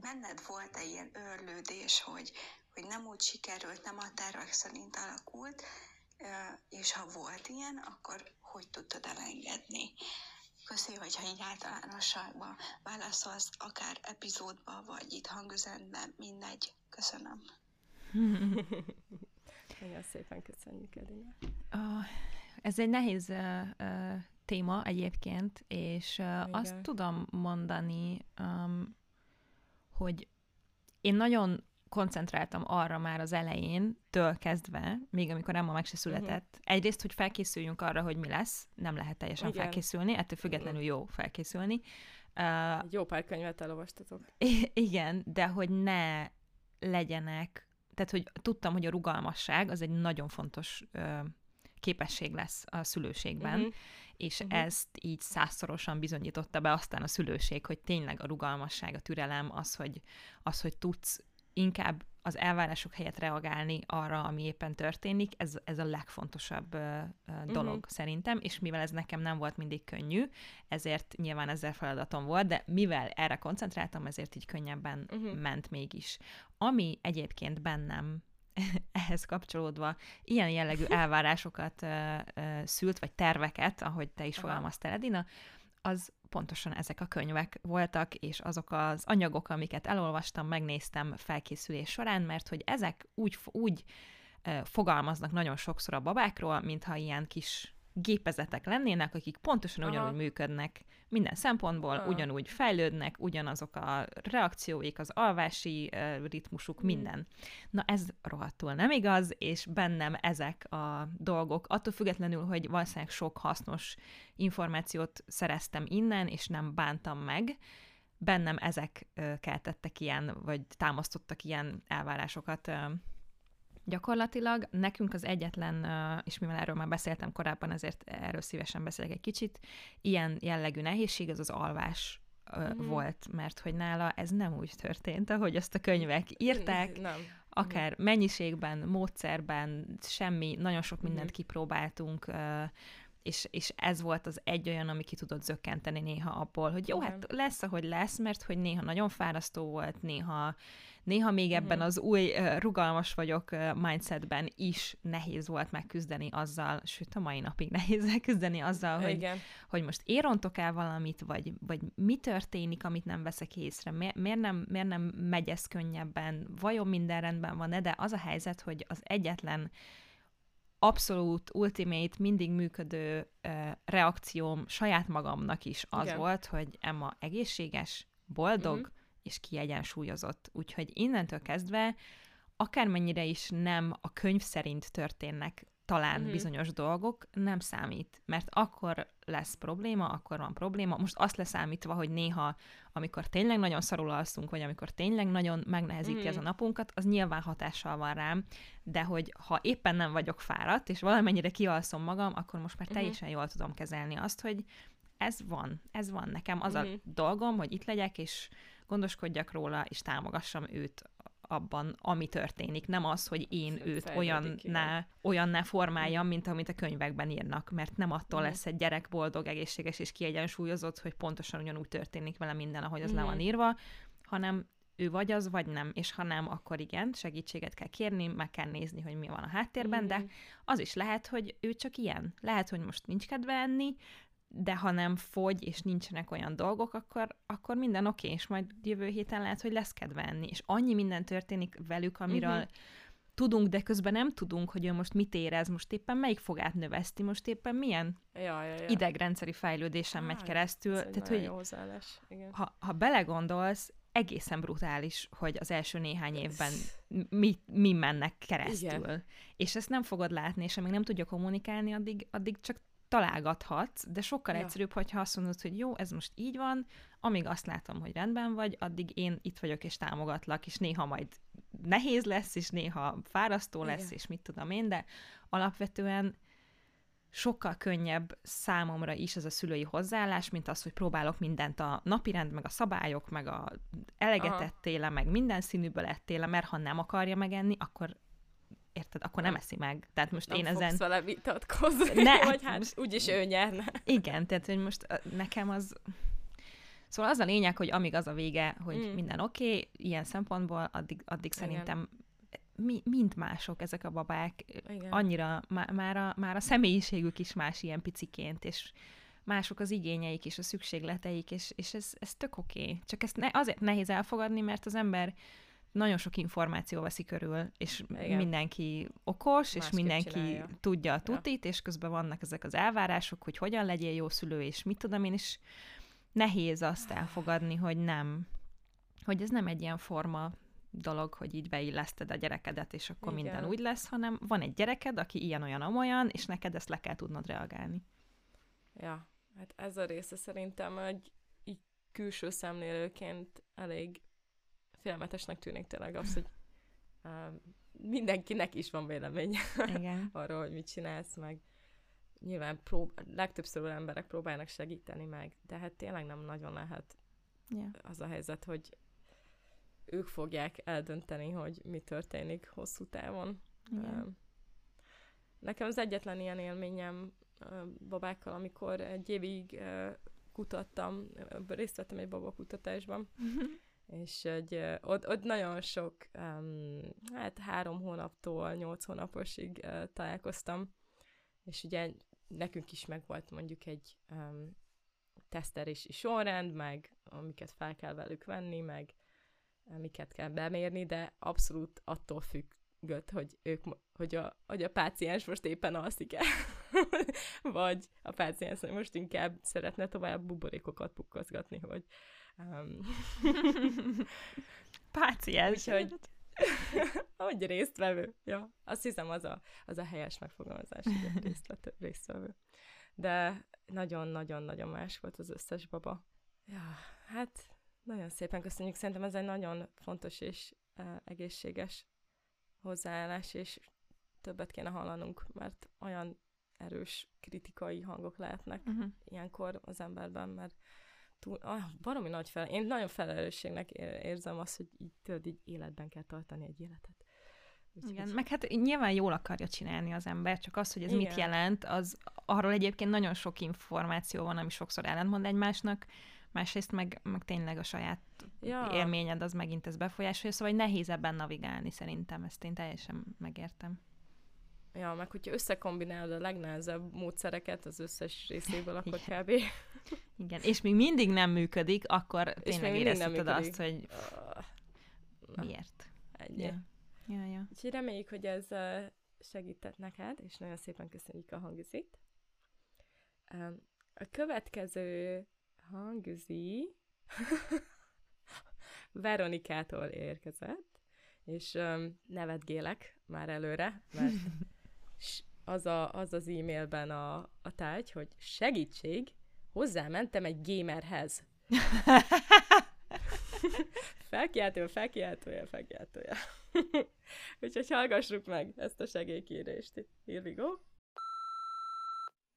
benned volt-e ilyen őrlődés, hogy, hogy nem úgy sikerült, nem a tervek szerint alakult, és ha volt ilyen, akkor hogy tudtad elengedni? Köszi, hogyha így általánosságban válaszolsz, akár epizódban, vagy itt hangüzenetben, mindegy. Köszönöm. [laughs] Nagyon szépen köszönjük, Edina. Ah, ez egy nehéz uh, uh, téma egyébként, és uh, azt tudom mondani, um, hogy én nagyon koncentráltam arra már az elején, től kezdve, még amikor Emma meg se született. Uh-huh. Egyrészt, hogy felkészüljünk arra, hogy mi lesz, nem lehet teljesen Igen. felkészülni, ettől függetlenül jó felkészülni. Uh, Egy jó pár könyvet elolvastatok. [laughs] Igen, de hogy ne legyenek, tehát hogy tudtam, hogy a rugalmasság az egy nagyon fontos ö, képesség lesz a szülőségben, Mhm. és Mhm. ezt így százszorosan bizonyította be aztán a szülőség, hogy tényleg a rugalmasság, a türelem, az, hogy, az, hogy tudsz inkább az elvárások helyett reagálni arra, ami éppen történik, ez, ez a legfontosabb uh, dolog uh-huh. szerintem, és mivel ez nekem nem volt mindig könnyű, ezért nyilván ezzel feladatom volt, de mivel erre koncentráltam, ezért így könnyebben uh-huh. ment mégis. Ami egyébként bennem [laughs] ehhez kapcsolódva ilyen jellegű [laughs] elvárásokat uh, uh, szült, vagy terveket, ahogy te is Aha. fogalmaztál, Edina, az pontosan ezek a könyvek voltak, és azok az anyagok, amiket elolvastam, megnéztem felkészülés során, mert hogy ezek úgy, úgy fogalmaznak nagyon sokszor a babákról, mintha ilyen kis gépezetek lennének, akik pontosan Aha. ugyanúgy működnek minden szempontból, Aha. ugyanúgy fejlődnek, ugyanazok a reakcióik, az alvási ritmusuk, hmm. minden. Na ez rohadtul nem igaz, és bennem ezek a dolgok, attól függetlenül, hogy valószínűleg sok hasznos információt szereztem innen, és nem bántam meg, bennem ezek keltettek ilyen, vagy támasztottak ilyen elvárásokat Gyakorlatilag nekünk az egyetlen, és mivel erről már beszéltem korábban, ezért erről szívesen beszélek egy kicsit, ilyen jellegű nehézség az az alvás mm. volt, mert hogy nála ez nem úgy történt, ahogy azt a könyvek írták, nem. akár mennyiségben, módszerben, semmi, nagyon sok mindent mm. kipróbáltunk, és, és ez volt az egy olyan, ami ki tudott zökkenteni néha abból, hogy jó, hát lesz, ahogy lesz, mert hogy néha nagyon fárasztó volt, néha Néha még ebben mhm. az új rugalmas vagyok mindsetben is nehéz volt megküzdeni azzal, sőt a mai napig nehéz megküzdeni azzal, hogy, Igen. hogy most érontok el valamit, vagy, vagy mi történik, amit nem veszek észre, miért, miért, nem, miért nem megy ez könnyebben, vajon minden rendben van de az a helyzet, hogy az egyetlen abszolút, ultimate, mindig működő uh, reakcióm saját magamnak is az Igen. volt, hogy Emma egészséges, boldog, mm-hmm és kiegyensúlyozott. Úgyhogy innentől kezdve akármennyire is nem a könyv szerint történnek talán uh-huh. bizonyos dolgok, nem számít, mert akkor lesz probléma, akkor van probléma. Most azt leszámítva, hogy néha, amikor tényleg nagyon szarul alszunk, vagy amikor tényleg nagyon megnehezíti uh-huh. ez a napunkat, az nyilván hatással van rám, de hogy ha éppen nem vagyok fáradt, és valamennyire kialszom magam, akkor most már teljesen uh-huh. jól tudom kezelni azt, hogy ez van, ez van nekem. Az uh-huh. a dolgom, hogy itt legyek, és gondoskodjak róla, és támogassam őt abban, ami történik. Nem az, hogy én őt olyanná, olyanná formáljam, mint amit a könyvekben írnak, mert nem attól mm. lesz egy gyerek boldog, egészséges és kiegyensúlyozott, hogy pontosan ugyanúgy történik vele minden, ahogy az mm. le van írva, hanem ő vagy az, vagy nem, és ha nem, akkor igen, segítséget kell kérni, meg kell nézni, hogy mi van a háttérben, mm. de az is lehet, hogy ő csak ilyen. Lehet, hogy most nincs kedve enni, de ha nem fogy, és nincsenek olyan dolgok, akkor, akkor minden oké, okay, és majd jövő héten lehet, hogy lesz kedve enni. És annyi minden történik velük, amiről uh-huh. tudunk, de közben nem tudunk, hogy ő most mit érez, most éppen melyik fogát növeszti, most éppen milyen ja, ja, ja. idegrendszeri fejlődésen megy keresztül. Ez Tehát, hogy jó Igen. Ha, ha belegondolsz, egészen brutális, hogy az első néhány évben mi, mi mennek keresztül. Igen. És ezt nem fogod látni, és amíg nem tudja kommunikálni, addig, addig csak találgathatsz, de sokkal ja. egyszerűbb, hogyha azt mondod, hogy jó, ez most így van, amíg azt látom, hogy rendben vagy, addig én itt vagyok és támogatlak, és néha majd nehéz lesz, és néha fárasztó lesz, Igen. és mit tudom én, de alapvetően sokkal könnyebb számomra is ez a szülői hozzáállás, mint az, hogy próbálok mindent a napirend, meg a szabályok, meg a elegetettéle, meg minden színűből ettéle, mert ha nem akarja megenni, akkor érted, akkor nem eszi meg. Tehát most nem én ezen... Nem vele vitatkozni, ne, [laughs] vagy hát most... úgyis ő nyerne. [laughs] Igen, tehát hogy most nekem az... Szóval az a lényeg, hogy amíg az a vége, hogy mm. minden oké, okay, ilyen szempontból, addig, addig szerintem mi, mind mások ezek a babák. Igen. Annyira, má, már, a, már a személyiségük is más ilyen piciként, és mások az igényeik és a szükségleteik, és, és ez, ez tök oké. Okay. Csak ezt ne, azért nehéz elfogadni, mert az ember nagyon sok információ veszi körül, és Igen. mindenki okos, Másképp és mindenki csinálja. tudja a tutit, ja. és közben vannak ezek az elvárások, hogy hogyan legyél jó szülő, és mit tudom én, és nehéz azt elfogadni, hogy nem, hogy ez nem egy ilyen forma dolog, hogy így beilleszted a gyerekedet, és akkor Igen. minden úgy lesz, hanem van egy gyereked, aki ilyen-olyan amolyan, és neked ezt le kell tudnod reagálni. Ja, hát ez a része szerintem, hogy így külső szemlélőként elég félmetesnek tűnik tényleg az, hogy uh, mindenkinek is van véleménye Igen. [laughs] arról, hogy mit csinálsz, meg nyilván prób- legtöbbször emberek próbálnak segíteni meg, de hát tényleg nem nagyon lehet yeah. az a helyzet, hogy ők fogják eldönteni, hogy mi történik hosszú távon. Igen. Nekem az egyetlen ilyen élményem babákkal, amikor egy évig kutattam, részt vettem egy babakutatásban, és egy, ott, ott nagyon sok, um, hát három hónaptól nyolc hónaposig uh, találkoztam, és ugye nekünk is megvolt mondjuk egy um, tesztelési sorrend, meg amiket fel kell velük venni, meg amiket kell bemérni, de abszolút attól függött, hogy ők, hogy a, hogy a páciens most éppen alszik el, [laughs] vagy a páciens most inkább szeretne tovább buborékokat pukkozgatni, hogy um, [laughs] páciens. Úgyhogy, [laughs] hogy résztvevő. Ja, azt hiszem az a, az a helyes megfogalmazás, hogy résztvevő. résztvevő. De nagyon-nagyon-nagyon más volt az összes baba. Ja, hát nagyon szépen köszönjük. Szerintem ez egy nagyon fontos és uh, egészséges hozzáállás, és többet kéne hallanunk, mert olyan erős kritikai hangok lehetnek uh-huh. ilyenkor az emberben, mert túl, ah, baromi nagy fel. Én nagyon felelősségnek érzem azt, hogy így, tudod, így életben kell tartani egy életet. Úgy, Igen, meg hát nyilván jól akarja csinálni az ember, csak az, hogy ez Igen. mit jelent, az arról egyébként nagyon sok információ van, ami sokszor ellentmond egymásnak, másrészt meg, meg tényleg a saját ja. élményed az megint ez befolyásolja, szóval nehéz ebben navigálni szerintem, ezt én teljesen megértem. Ja, meg hogyha összekombinálod a legnehezebb módszereket az összes részéből, [laughs] akkor Igen. kb. Igen, és még mindig nem működik, akkor tényleg érezheted azt, hogy miért. Ennyi. Ja. Ja, ja. Úgyhogy reméljük, hogy ez segített neked, és nagyon szépen köszönjük a hangüzit. A következő hangüzi [laughs] Veronikától érkezett, és nevetgélek már előre, mert az, a, az az e-mailben a, a tárgy, hogy segítség, hozzámentem egy gamerhez. [laughs] felkiáltója, felkiáltója, felkiáltója. [laughs] Úgyhogy hallgassuk meg ezt a segélykérést. Here we go.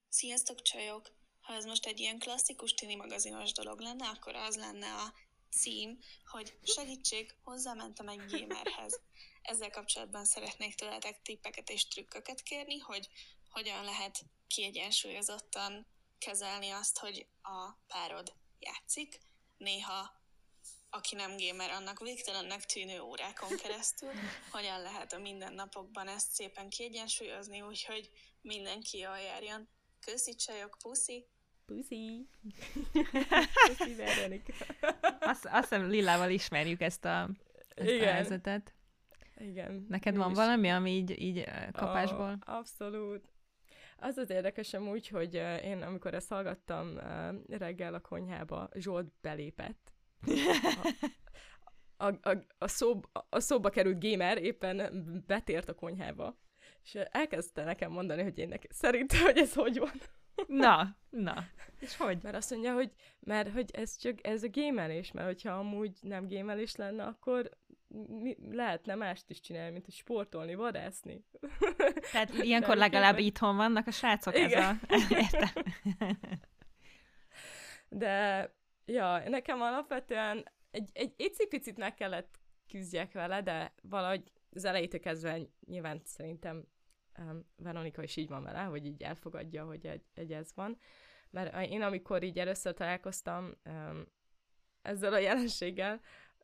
Sziasztok, csajok! Ha ez most egy ilyen klasszikus tini magazinos dolog lenne, akkor az lenne a cím, hogy segítség, hozzámentem egy gamerhez. Ezzel kapcsolatban szeretnék tőletek tippeket és trükköket kérni, hogy hogyan lehet kiegyensúlyozottan kezelni azt, hogy a párod játszik. Néha aki nem gamer, annak végtelennek tűnő órákon keresztül, [laughs] hogyan lehet a mindennapokban ezt szépen kiegyensúlyozni, úgyhogy mindenki jól járjon. Köszi csajok, puszi! Puszi! [laughs] puszi, Veronika! Azt, azt hiszem Lillával ismerjük ezt a, ezt Igen. a helyzetet. Igen. Neked van is. valami, ami így, így kapásból? Oh, abszolút. Az az érdekesem úgy, hogy én amikor ezt hallgattam reggel a konyhába, Zsolt belépett. A, a, a, a, szó, a szóba került gamer éppen betért a konyhába, és elkezdte nekem mondani, hogy én neki, szerintem, hogy ez hogy van. Na, na. És hogy? Mert azt mondja, hogy, mert hogy ez csak ez a gémelés, mert hogyha amúgy nem gémelés lenne, akkor mi, lehetne mást is csinálni, mint hogy sportolni, vadászni. Tehát [laughs] ilyenkor legalább képen... itthon vannak a srácok, Igen. ez a... [laughs] Értem. De, ja, nekem alapvetően egy, egy icipicit meg kellett küzdjek vele, de valahogy az elejétől kezdve nyilván szerintem um, Veronika is így van vele, hogy így elfogadja, hogy egy, egy ez van. Mert én amikor így először találkoztam um, ezzel a jelenséggel,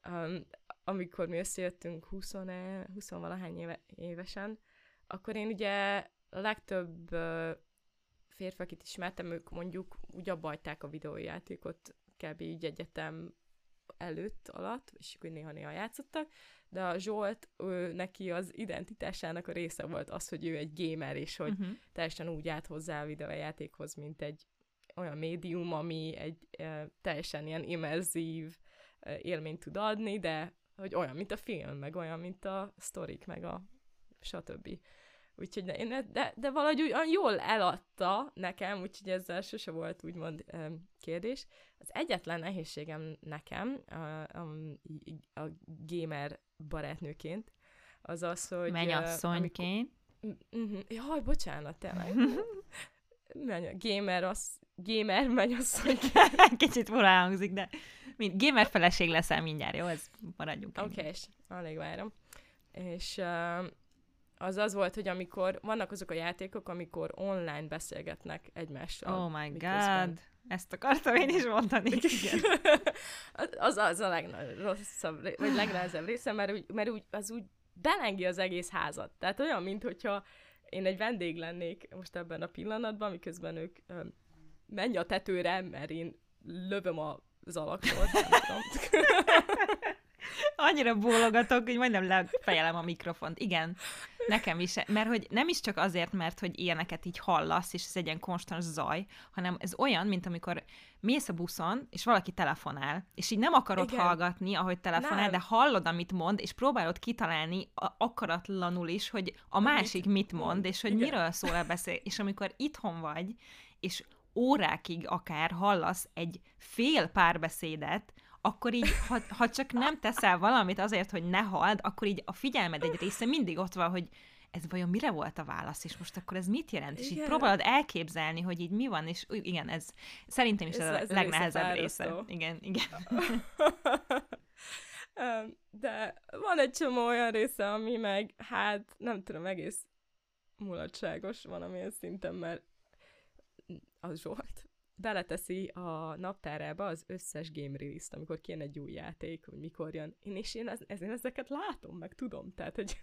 um, amikor mi összejöttünk 20, 20 valahány éve, évesen, akkor én ugye a legtöbb férfi, akit ismertem, ők mondjuk úgy abbajták a videójátékot kb. így egyetem előtt, alatt, és akkor néha-néha játszottak, de a Zsolt, ő, neki az identitásának a része volt az, hogy ő egy gamer, és hogy uh-huh. teljesen úgy állt hozzá a videójátékhoz, mint egy olyan médium, ami egy e, teljesen ilyen immerzív e, élményt tud adni, de hogy olyan, mint a film, meg olyan, mint a sztorik, meg a stb. Úgyhogy de, én, de, de valahogy olyan jól eladta nekem, úgyhogy ezzel sose volt úgymond kérdés. Az egyetlen nehézségem nekem a, a, a gamer barátnőként az az, hogy... Mennyasszonyként. Uh, jaj, bocsánat, tényleg. [laughs] gamer, az, gamer mennyasszonyként. [laughs] Kicsit fura hangzik, de Mint gamer feleség leszel mindjárt, jó? Ez maradjunk Oké, okay, és alig várom. És uh, az az volt, hogy amikor vannak azok a játékok, amikor online beszélgetnek egymással. Oh my miközben. god! Ezt akartam én is mondani. [laughs] Igen. az, az a legrosszabb, vagy legnehezebb része, mert, úgy, mert úgy, az úgy belengi az egész házat. Tehát olyan, mint hogyha én egy vendég lennék most ebben a pillanatban, miközben ők menj a tetőre, mert én lövöm az alaktól, nem tudom. [laughs] Annyira bólogatok, hogy majdnem lefejelem a mikrofont. Igen, nekem is. Mert hogy nem is csak azért, mert hogy ilyeneket így hallasz, és ez egy ilyen konstans zaj, hanem ez olyan, mint amikor mész a buszon, és valaki telefonál, és így nem akarod Igen. hallgatni, ahogy telefonál, nem. de hallod, amit mond, és próbálod kitalálni akaratlanul is, hogy a másik mit, mit mond, és hogy Igen. miről szól a beszél. És amikor itthon vagy, és órákig akár hallasz egy fél párbeszédet, akkor így, ha, ha csak nem teszel valamit azért, hogy ne halld, akkor így a figyelmed egy része mindig ott van, hogy ez vajon mire volt a válasz, és most akkor ez mit jelent? Igen. És így próbálod elképzelni, hogy így mi van, és igen, ez szerintem is ez, ez a legnehezebb része. része. Igen, igen. [laughs] De van egy csomó olyan része, ami meg, hát nem tudom, egész mulatságos van amilyen szinten, mert az Zsolt beleteszi a naptárába az összes game release-t, amikor kijön egy új játék, hogy mikor jön. Én és én, ez, én ezeket látom, meg tudom. Tehát, hogy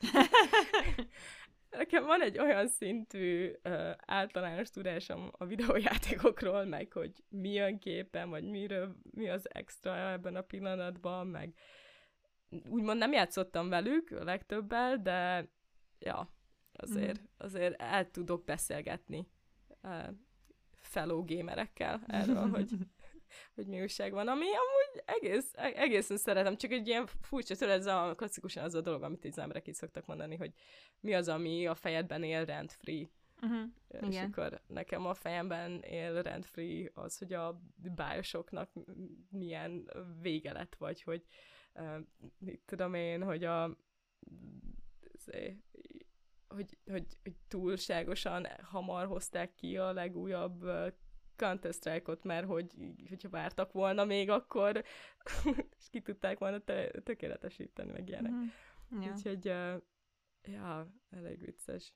[laughs] nekem van egy olyan szintű uh, általános tudásom a videójátékokról, meg hogy mi jön képen, vagy miről, mi az extra ebben a pillanatban, meg úgymond nem játszottam velük a legtöbbel, de ja, azért, mm. azért el tudok beszélgetni uh, fellow gamerekkel erről, hogy, [laughs] hogy mi újság van, ami amúgy egész, e-, egészen szeretem, csak egy ilyen furcsa, tudod, ez a klasszikusan az a dolog, amit az emberek így szoktak mondani, hogy mi az, ami a fejedben él rent-free. Uh-huh. És Igen. akkor nekem a fejemben él rent-free az, hogy a bájosoknak milyen vége lett, vagy hogy uh, mit tudom én, hogy a hogy, hogy, hogy túlságosan hamar hozták ki a legújabb Counter-Strike-ot, mert hogy, hogyha vártak volna még akkor, [laughs] és ki tudták volna te, tökéletesíteni, meg ilyenek. Mm-hmm. Ja. Úgyhogy, uh, ja, elég vicces.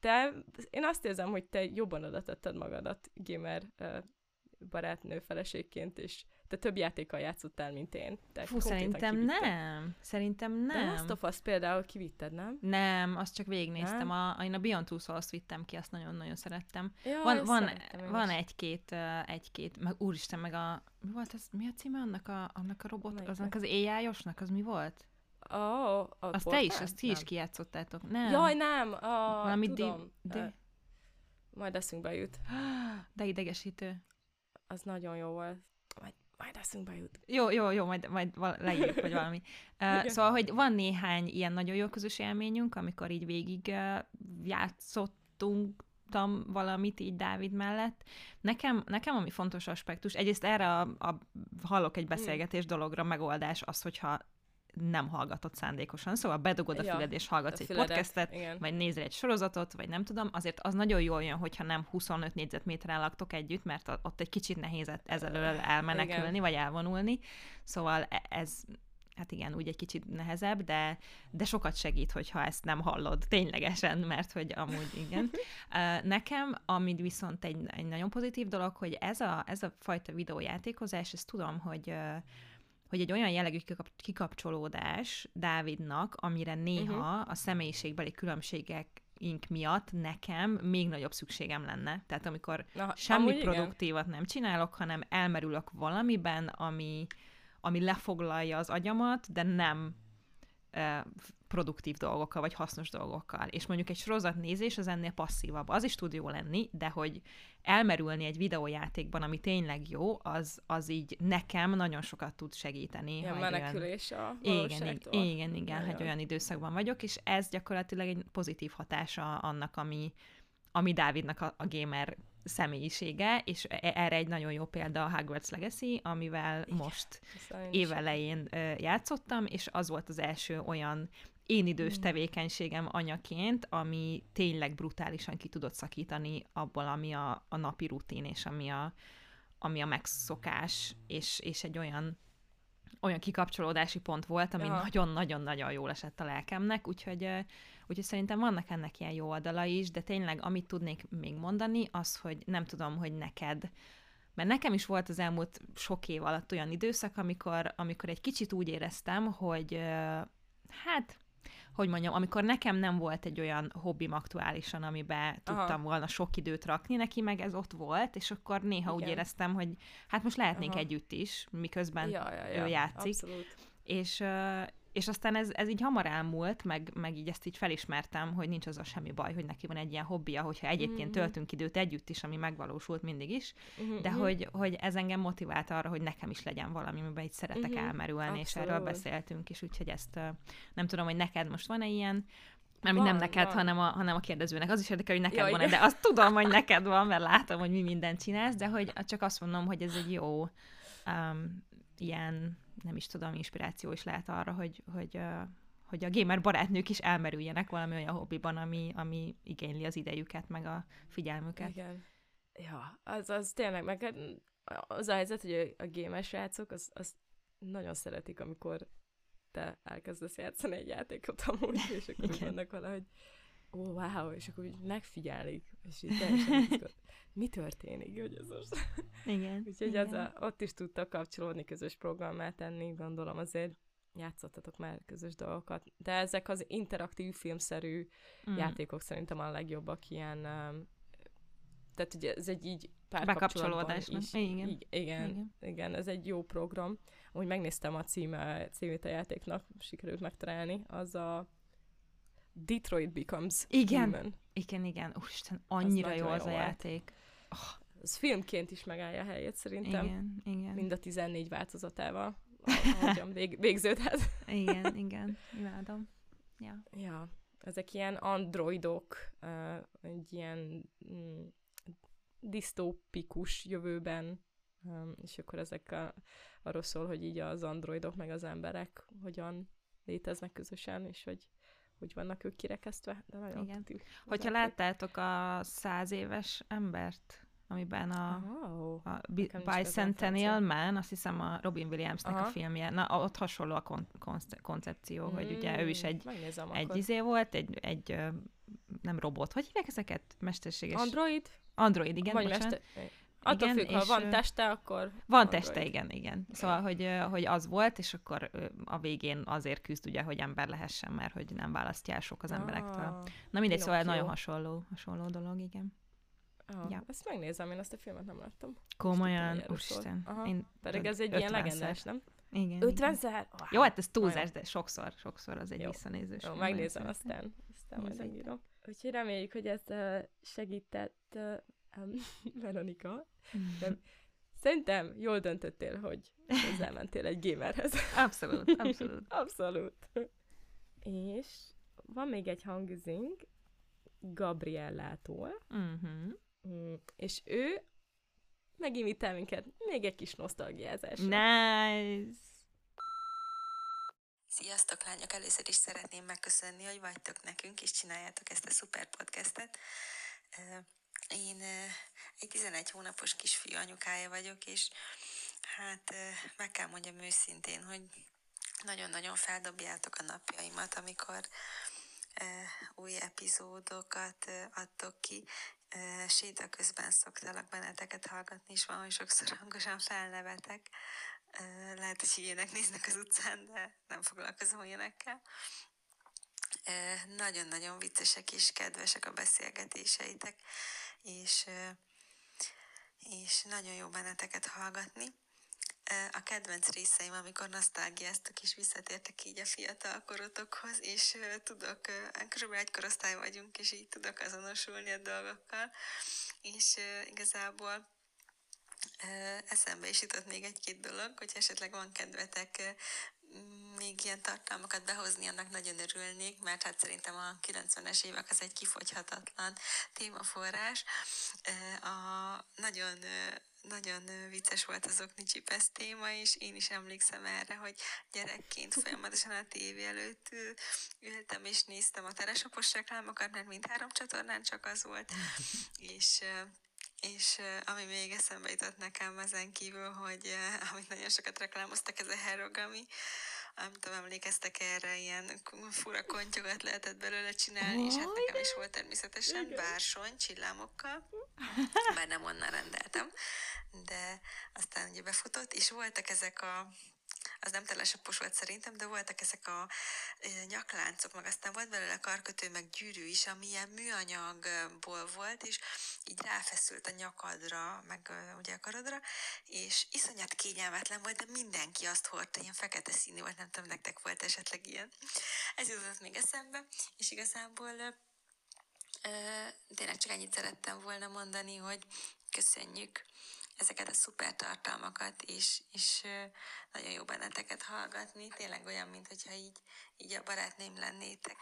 De én azt érzem, hogy te jobban adatetted magadat gamer uh, barátnő feleségként, és te több játékkal játszottál, mint én. Te Fú, szerintem kivitted. nem. Szerintem nem. De Last of Us például kivitted, nem? Nem, azt csak végignéztem. Nem? A, én a Beyond Two Souls vittem ki, azt nagyon-nagyon szerettem. Ja, van van, van egy-két, egy-két, meg úristen, meg a, mi volt ez, mi a címe annak a, annak a robot, Melyik aznak az AI-osnak, az mi volt? Oh, a azt te is, azt ti is kijátszottátok, nem? Jaj, nem, a, Valami tudom. Di- di- majd eszünkbe jut. [gasps] De idegesítő. Az nagyon jó volt. Majd majd eszünkbe jut. Jó, jó, jó, majd, majd leírjuk, vagy valami. [laughs] Uh, szóval, hogy van néhány ilyen nagyon jó közös élményünk, amikor így végig uh, játszottunk valamit így Dávid mellett. Nekem, nekem ami fontos aspektus, egyrészt erre a, a hallok egy beszélgetés dologra megoldás az, hogyha nem hallgatod szándékosan, szóval bedugod a ja, füled és hallgatsz egy füledet, podcastet, igen. vagy nézel egy sorozatot, vagy nem tudom, azért az nagyon jól jön, hogyha nem 25 négyzetméteren laktok együtt, mert ott egy kicsit nehéz ezelől elmenekülni, igen. vagy elvonulni, szóval e- ez hát igen, úgy egy kicsit nehezebb, de, de sokat segít, hogyha ezt nem hallod ténylegesen, mert hogy amúgy igen. [laughs] Nekem, amit viszont egy, egy nagyon pozitív dolog, hogy ez a, ez a fajta videójátékozás, ezt tudom, hogy hogy egy olyan jellegű kikapcsolódás Dávidnak, amire néha uh-huh. a személyiségbeli különbségek ink miatt nekem még nagyobb szükségem lenne. Tehát amikor Na, semmi produktívat igen. nem csinálok, hanem elmerülök valamiben, ami, ami lefoglalja az agyamat, de nem produktív dolgokkal, vagy hasznos dolgokkal. És mondjuk egy sorozat nézés az ennél passzívabb. Az is tud jó lenni, de hogy elmerülni egy videójátékban, ami tényleg jó, az, az így nekem nagyon sokat tud segíteni. Ilyen menekülés olyan... a Igen, igen, igen, hogy olyan időszakban vagyok, és ez gyakorlatilag egy pozitív hatása annak, ami, ami Dávidnak a, a gamer személyisége, és e, erre egy nagyon jó példa a Hogwarts Legacy, amivel Igen, most évelején játszottam, és az volt az első olyan én idős mm. tevékenységem anyaként, ami tényleg brutálisan ki tudott szakítani abból, ami a, a napi rutin, és ami a, ami a megszokás, és, és egy olyan olyan kikapcsolódási pont volt, ami nagyon-nagyon-nagyon jól esett a lelkemnek, úgyhogy, úgyhogy szerintem vannak ennek ilyen jó oldala is, de tényleg amit tudnék még mondani, az, hogy nem tudom, hogy neked mert nekem is volt az elmúlt sok év alatt olyan időszak, amikor, amikor egy kicsit úgy éreztem, hogy hát, hogy mondjam, amikor nekem nem volt egy olyan hobbim aktuálisan, amiben tudtam Aha. volna sok időt rakni, neki meg ez ott volt, és akkor néha úgy Igen. éreztem, hogy hát most lehetnénk Aha. együtt is, miközben ja, ja, ő játszik. Abszolút. és, és aztán ez, ez így hamar elmúlt, meg, meg így ezt így felismertem, hogy nincs az a semmi baj, hogy neki van egy ilyen hobbija, hogyha egyébként Mhm. töltünk időt együtt is, ami megvalósult mindig is, Mhm, de hogy, hogy ez engem motivált arra, hogy nekem is legyen valami, amiben így szeretek Mhm, elmerülni, és erről abszolút. beszéltünk is, úgyhogy ezt nem tudom, hogy neked most van-e ilyen, nem, nem Van, neked, van. hanem a, hanem a kérdezőnek. Az is érdekel, hogy neked Ja, van-e, de azt tudom, hogy neked van, mert látom, hogy mi mindent csinálsz, de hogy csak azt mondom, hogy ez egy jó um, ilyen, nem is tudom, inspiráció is lehet arra, hogy, hogy, hogy a gamer barátnők is elmerüljenek valami olyan hobbiban, ami, ami igényli az idejüket, meg a figyelmüket. Igen. Ja, az, az tényleg, meg hát az a helyzet, hogy a, gamer srácok, az, az nagyon szeretik, amikor te elkezdesz játszani egy játékot amúgy, és akkor vannak valahogy, ó, wow, és akkor úgy megfigyelik, és így teljesen [laughs] izgat. Mi történik, hogy ez most? Igen. Úgyhogy igen. az a, ott is tudtak kapcsolódni, közös programmá tenni, gondolom azért játszottatok már közös dolgokat. De ezek az interaktív filmszerű Mm. játékok szerintem a legjobbak ilyen, um, tehát ugye ez egy így Bekapcsolódásnak. is. Igen, Igen. igen, igen, ez egy jó program. Úgy megnéztem a címe, címét a játéknak, sikerült megtalálni, az a Detroit Becomes Igen. Human. Igen, igen. Úristen, annyira jó az jó a játék. Ez filmként is megállja a helyét szerintem. Igen, igen. Mind a 14 változatával. Ahogyan vég, végződhet. Igen, [laughs] igen. Imádom. Ja. Ja, ezek ilyen androidok, egy ilyen mm, disztópikus jövőben, um, és akkor ezek a, arról szól, hogy így az androidok meg az emberek hogyan léteznek közösen, és hogy hogy vannak ők kirekesztve, de nagyon Igen. tuti. Hogyha láttátok a száz éves embert, amiben a, Oh. a Bicentennial. Man, azt hiszem a Robin Williamsnek a Aha. filmje, na ott hasonló a kon- konce- koncepció, hogy ugye ő is egy, Megnézem egy akkor. izé volt, egy, egy nem robot, hogy hívják ezeket? Mesterséges... Android? Android, igen, vagy bocsánat. mester... Attól Igen, függ, ha van teste, akkor Van teste, igen, igen. Szóval, hogy, hogy az volt, és akkor a végén azért küzd ugye, hogy ember lehessen, mert hogy nem választja el sok az emberektől. Ah, Na mindegy, szóval nagyon hasonló, hasonló dolog, igen. ah, Ja. Ezt megnézem, én ezt a filmet nem láttam. Komolyan, úristen. Én Pedig ez egy ilyen 50-szer. legendás, nem? Igen. 50 igen. szer? Oh, Jó, hát ez túlzás, de sokszor, sokszor az egy Jó. visszanézős. Jó, megnézem aztán. Aztán majd megírom. Úgyhogy reméljük, hogy ez segített [laughs] Veronika. Nem. Szerintem jól döntöttél, hogy hozzámentél egy gamerhez. [laughs] Abszolút, abszolút. Abszolút. És van még egy hangzink Gabriellától, Uh-huh. Mm, és ő meginvitál minket még egy kis nosztalgiázásra. Nice! Sziasztok lányok! Először is szeretném megköszönni, hogy vagytok nekünk, és csináljátok ezt a szuper podcastet. Én egy 11 hónapos kisfiú anyukája vagyok, és hát meg kell mondjam őszintén, hogy nagyon-nagyon feldobjátok a napjaimat, amikor új epizódokat adtok ki. Séta közben szoktalak benneteket hallgatni, és van, hogy sokszor hangosan felnevetek. Lehet, hogy ilyenek néznek az utcán, de nem foglalkozom ilyenekkel. Nagyon-nagyon viccesek és kedvesek a beszélgetéseitek, és, és nagyon jó benneteket hallgatni. A kedvenc részeim, amikor nosztalgiáztok és visszatértek így a fiatal korotokhoz, és tudok, körülbelül egy korosztály vagyunk, és így tudok azonosulni a dolgokkal, és igazából eszembe is jutott még egy-két dolog, hogy esetleg van kedvetek még ilyen tartalmakat behozni, annak nagyon örülnék, mert hát szerintem a 90-es évek az egy kifogyhatatlan témaforrás. A, nagyon, nagyon vicces volt az oknicsipesz téma, és én is emlékszem erre, hogy gyerekként folyamatosan a tévé előtt ültem és néztem a telesopos reklámokat, mert mindhárom csatornán csak az volt, és és ami még eszembe jutott nekem ezen kívül, hogy amit nagyon sokat reklámoztak, ez a herogami, nem tudom, emlékeztek erre, ilyen fura kontyogat lehetett belőle csinálni, oh, és hát nekem is volt természetesen igen. bársony csillámokkal, bár nem onnan rendeltem, de aztán ugye befutott, és voltak ezek a az nem telesapos volt szerintem, de voltak ezek a nyakláncok, meg aztán volt belőle karkötő, meg gyűrű is, ami ilyen műanyagból volt, és így ráfeszült a nyakadra, meg ugye a karodra, és iszonyat kényelmetlen volt, de mindenki azt hordta, ilyen fekete színű volt, nem tudom, nektek volt esetleg ilyen. Ez jutott még eszembe, és igazából tényleg csak ennyit szerettem volna mondani, hogy köszönjük ezeket a szuper tartalmakat, és, és nagyon jó benneteket hallgatni. Tényleg olyan, mintha így, így a barátném lennétek.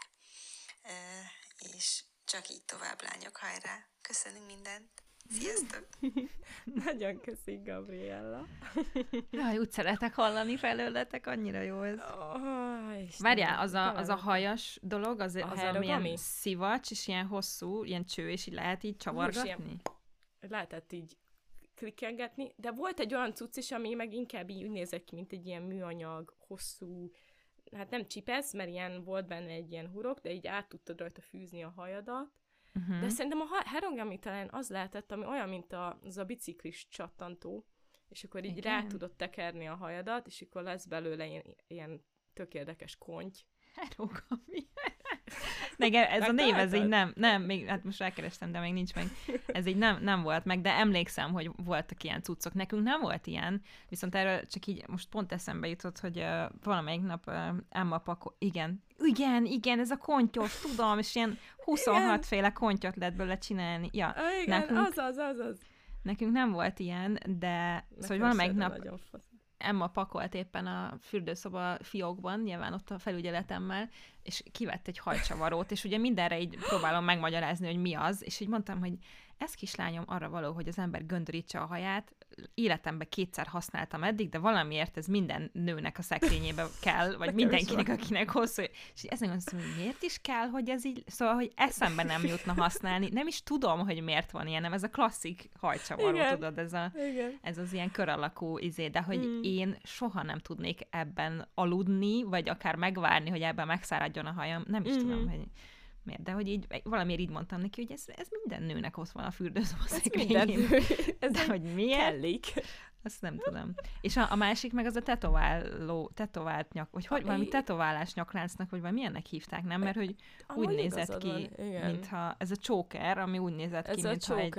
És csak így tovább, lányok, hajrá! Köszönünk mindent! Sziasztok! [laughs] Nagyon köszi, Gabriella. [laughs] Jaj, úgy szeretek hallani felőletek, annyira jó ez. Oh, Várjál, az a, az a hajas dolog, az, az, az ilyen szivacs, és ilyen hosszú, ilyen cső, és így lehet így csavargatni? lehetett így klikkelgetni, de volt egy olyan cucc is, ami meg inkább így nézett ki, mint egy ilyen műanyag, hosszú, hát nem csipesz, mert ilyen volt benne egy ilyen hurok, de így át tudtad rajta fűzni a hajadat. Uh-huh. De szerintem a herongami talán az lehetett, ami olyan, mint a, az a biciklis csattantó, és akkor így Igen. rá tudod tekerni a hajadat, és akkor lesz belőle ilyen, ilyen tök érdekes konty. Herongami. Nekem ez a név, ez így nem, nem, még, hát most rákerestem, de még nincs meg. Ez így nem, nem volt meg, de emlékszem, hogy voltak ilyen cuccok. Nekünk nem volt ilyen, viszont erről csak így most pont eszembe jutott, hogy uh, valamelyik nap uh, Emma Pako, igen, igen, igen, ez a kontyos, tudom, és ilyen 26 igen. féle kontyot lehet belőle csinálni. Ja, igen, nekünk, az az, az az. Nekünk nem volt ilyen, de Nekem szóval valamelyik nap Emma pakolt éppen a fürdőszoba fiókban, nyilván ott a felügyeletemmel, és kivett egy hajcsavarót, és ugye mindenre így próbálom megmagyarázni, hogy mi az, és így mondtam, hogy ez kislányom arra való, hogy az ember göndörítse a haját, életemben kétszer használtam eddig, de valamiért ez minden nőnek a szekrényébe [laughs] kell, vagy mindenkinek, akinek hosszú. És ezen gondolom, hogy miért is kell, hogy ez így, szóval, hogy eszembe nem jutna használni. Nem is tudom, hogy miért van ilyen, nem ez a klasszik hajcsavaró, Igen. tudod, ez, a, Igen. ez az ilyen kör alakú izé, de hogy mm. én soha nem tudnék ebben aludni, vagy akár megvárni, hogy ebben megszáradjon a hajam, nem is mm-hmm. tudom, hogy miért, de hogy így valamiért így mondtam neki, hogy ez, ez minden nőnek ott van a fürdőszoba szekrényén. [laughs] Ez de hogy miért? Kellik. Azt nem tudom. És a, a másik meg az a tetováló, tetovált nyak, vagy hogy valami tetoválás nyakláncnak, vagy valami milyennek hívták, nem? Mert hogy úgy nézett ki, mintha ez a csóker, ami úgy nézett ez ki, mintha egy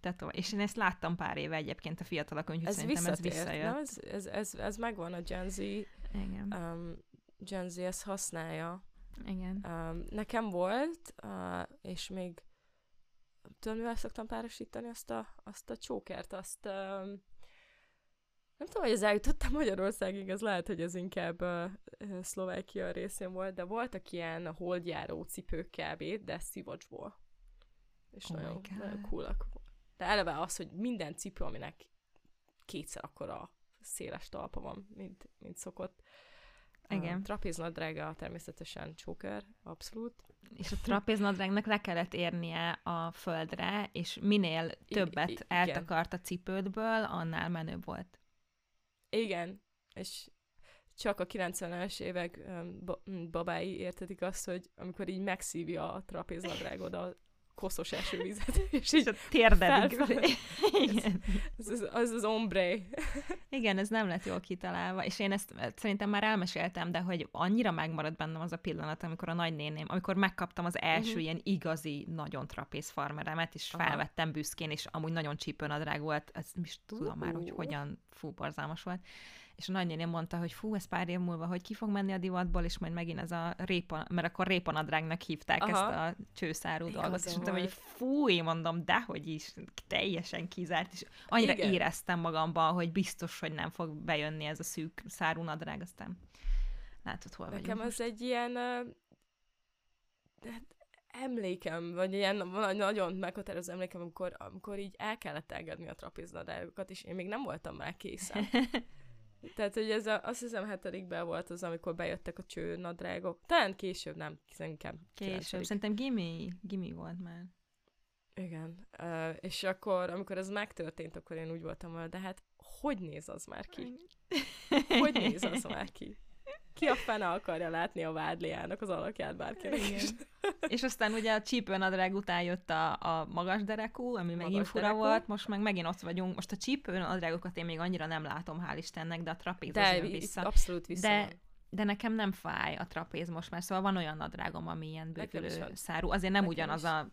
tetova. És én ezt láttam pár éve egyébként a fiatalok, úgyhogy ez szerintem ez visszajött. Nem? Ez, ez, ez, ez megvan a Gen Z. Igen. Um, Gen Z ezt használja. Igen. Um, nekem volt, uh, és még tudom, mivel szoktam párosítani azt a, azt a csókert, azt um, nem tudom, hogy ez eljutottam Magyarországig, ez lehet, hogy ez inkább uh, Szlovákia részén volt, de voltak ilyen holdjáró cipők kb, de szivacsból. És oh nagyon, nagyon coolak. De eleve az, hogy minden cipő, aminek kétszer akkora széles talpa van, mint, mint szokott, igen. A trapéznadrága természetesen csóker, abszolút. És a trapéznadrágnak le kellett érnie a földre, és minél többet I- eltakart a cipődből, annál menőbb volt. Igen, és csak a 90-es évek babái értetik azt, hogy amikor így megszívja a trapéznadrágod a koszos esővizet, [laughs] és így a térdedik. [laughs] Igen. Ez, ez, az az ombre. [laughs] Igen, ez nem lett jól kitalálva, és én ezt szerintem már elmeséltem, de hogy annyira megmaradt bennem az a pillanat, amikor a nagynéném, amikor megkaptam az első uh-huh. ilyen igazi, nagyon trapéz farmeremet, és Aha. felvettem büszkén, és amúgy nagyon csípőnadrág volt, ez is tudom uh-huh. már, hogy hogyan, fú, borzalmas volt és a nagynéném mondta, hogy fú, ez pár év múlva, hogy ki fog menni a divatból, és majd megint ez a répa, mert akkor répanadrágnak hívták Aha. ezt a csőszárú dolgot, és mondtam, hogy fúj, mondom, dehogy is, teljesen kizárt, és annyira Igen. éreztem magamban, hogy biztos, hogy nem fog bejönni ez a szűk szárú nadrág, aztán látod, hol Nekem vagyunk az egy ilyen uh, emlékem, vagy ilyen nagyon meghatározó emlékem, amikor, amikor így el kellett engedni a trapéznadrágokat, és én még nem voltam már készen. [laughs] Tehát, hogy ez a, azt hiszem hetedikben volt az, amikor bejöttek a cső nadrágok. Talán később, nem, inkább. Később, szerintem Gimi, Gimi volt már. Igen. Uh, és akkor, amikor ez megtörtént, akkor én úgy voltam vele, de hát hogy néz az már ki? Hogy néz az már ki? Ki a fene akarja látni a vádliának az alakját bárkinek is? És aztán ugye a csípőnadrág után jött a, a magas derekú, ami Magas megint fura derekú. volt, most meg megint ott vagyunk. Most a csípőnadrágokat én még annyira nem látom, hál' Istennek, de a trapéz De vissza. abszolút vissza De, de nekem nem fáj a trapéz most már, szóval van olyan nadrágom, ami ilyen bővülő szárú. Azért nem Nekem ugyanaz is. a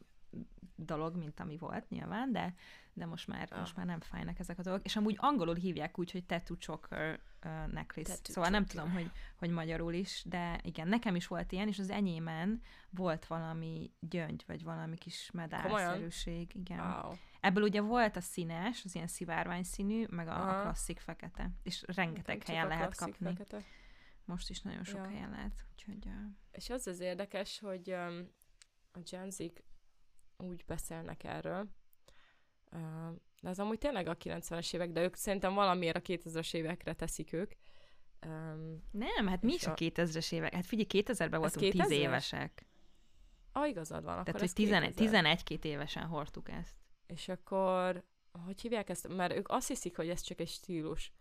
dolog, mint ami volt nyilván, de, de most már, Ah. most már nem fájnak ezek a dolgok. És amúgy angolul hívják úgy, hogy tattoo choker uh, necklace. Tattoo szóval nem choker. tudom, hogy, hogy magyarul is, de igen, nekem is volt ilyen, és az enyémen volt valami gyöngy, vagy valami kis medálszerűség. Igen. Wow. Ebből ugye volt a színes, az ilyen szivárvány színű, meg a, a klasszik fekete. És rengeteg Csak helyen lehet kapni. Fekete. Most is nagyon sok Ja. helyen lehet. Úgyhogy, uh, És az az érdekes, hogy um, a Gen úgy beszélnek erről, de ez amúgy tényleg a 90-es évek, de ők szerintem valamiért a 2000-es évekre teszik ők. Nem, hát mi is a a- 2000-es évek. Hát figyelj, 2000-ben Ez voltunk 10 2000-es? évesek. ah, igazad van, Tehát, hogy 11, 2000. 11-2 évesen hordtuk ezt. És akkor, hogy hívják ezt? Mert ők azt hiszik, hogy ez csak egy stílus.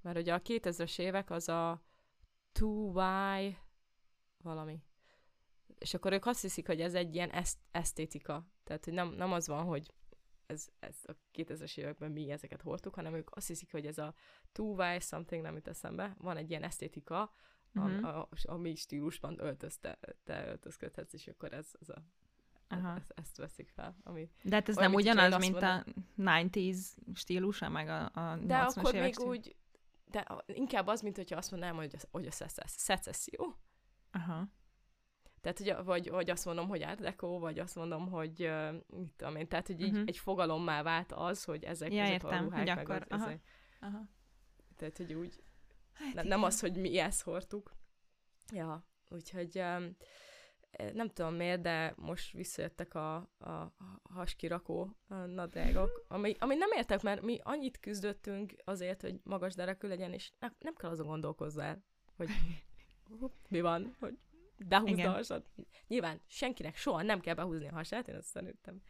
Mert ugye a 2000-es évek az a 2Y valami. És akkor ők azt hiszik, hogy ez egy ilyen eszt- esztétika. Tehát, hogy nem, nem az van, hogy ez, ez a 2000-es években mi ezeket hordtuk, hanem ők azt hiszik, hogy ez a 2Y something nem jut eszembe. Van egy ilyen esztétika, uh-huh. a, a, a mi stílusban öltözte, te öltözködhetsz, és akkor ez, ez a, Aha. ez, ezt veszik fel. Ami, De hát ez nem ugyanaz, mint a 90s stílusa, meg a, a 80-as De akkor még stíl- úgy, de inkább az, mint hogyha azt mondanám, hogy, hogy a szecesszió. Aha. Tehát, hogy, vagy, vagy azt mondom, hogy art deco, vagy azt mondom, hogy uh, mit tudom én, tehát, hogy így Mhm. egy fogalommá vált az, hogy ezek, Ja, ezek értem, a ruhák, hogy meg akkor- az, aha. ezek, Aha. tehát, hogy úgy, Hát ne, nem az, hogy mi ezt hordtuk. Ja, úgyhogy um, nem tudom miért, de most visszajöttek a, a, haskirakó a nadrágok, ami, ami nem értek, mert mi annyit küzdöttünk azért, hogy magas derekű legyen, és nem, kell azon gondolkozzál, hogy [laughs] mi van, hogy behúzd Igen. a hasad. Nyilván senkinek soha nem kell behúzni a hasát, én azt szerintem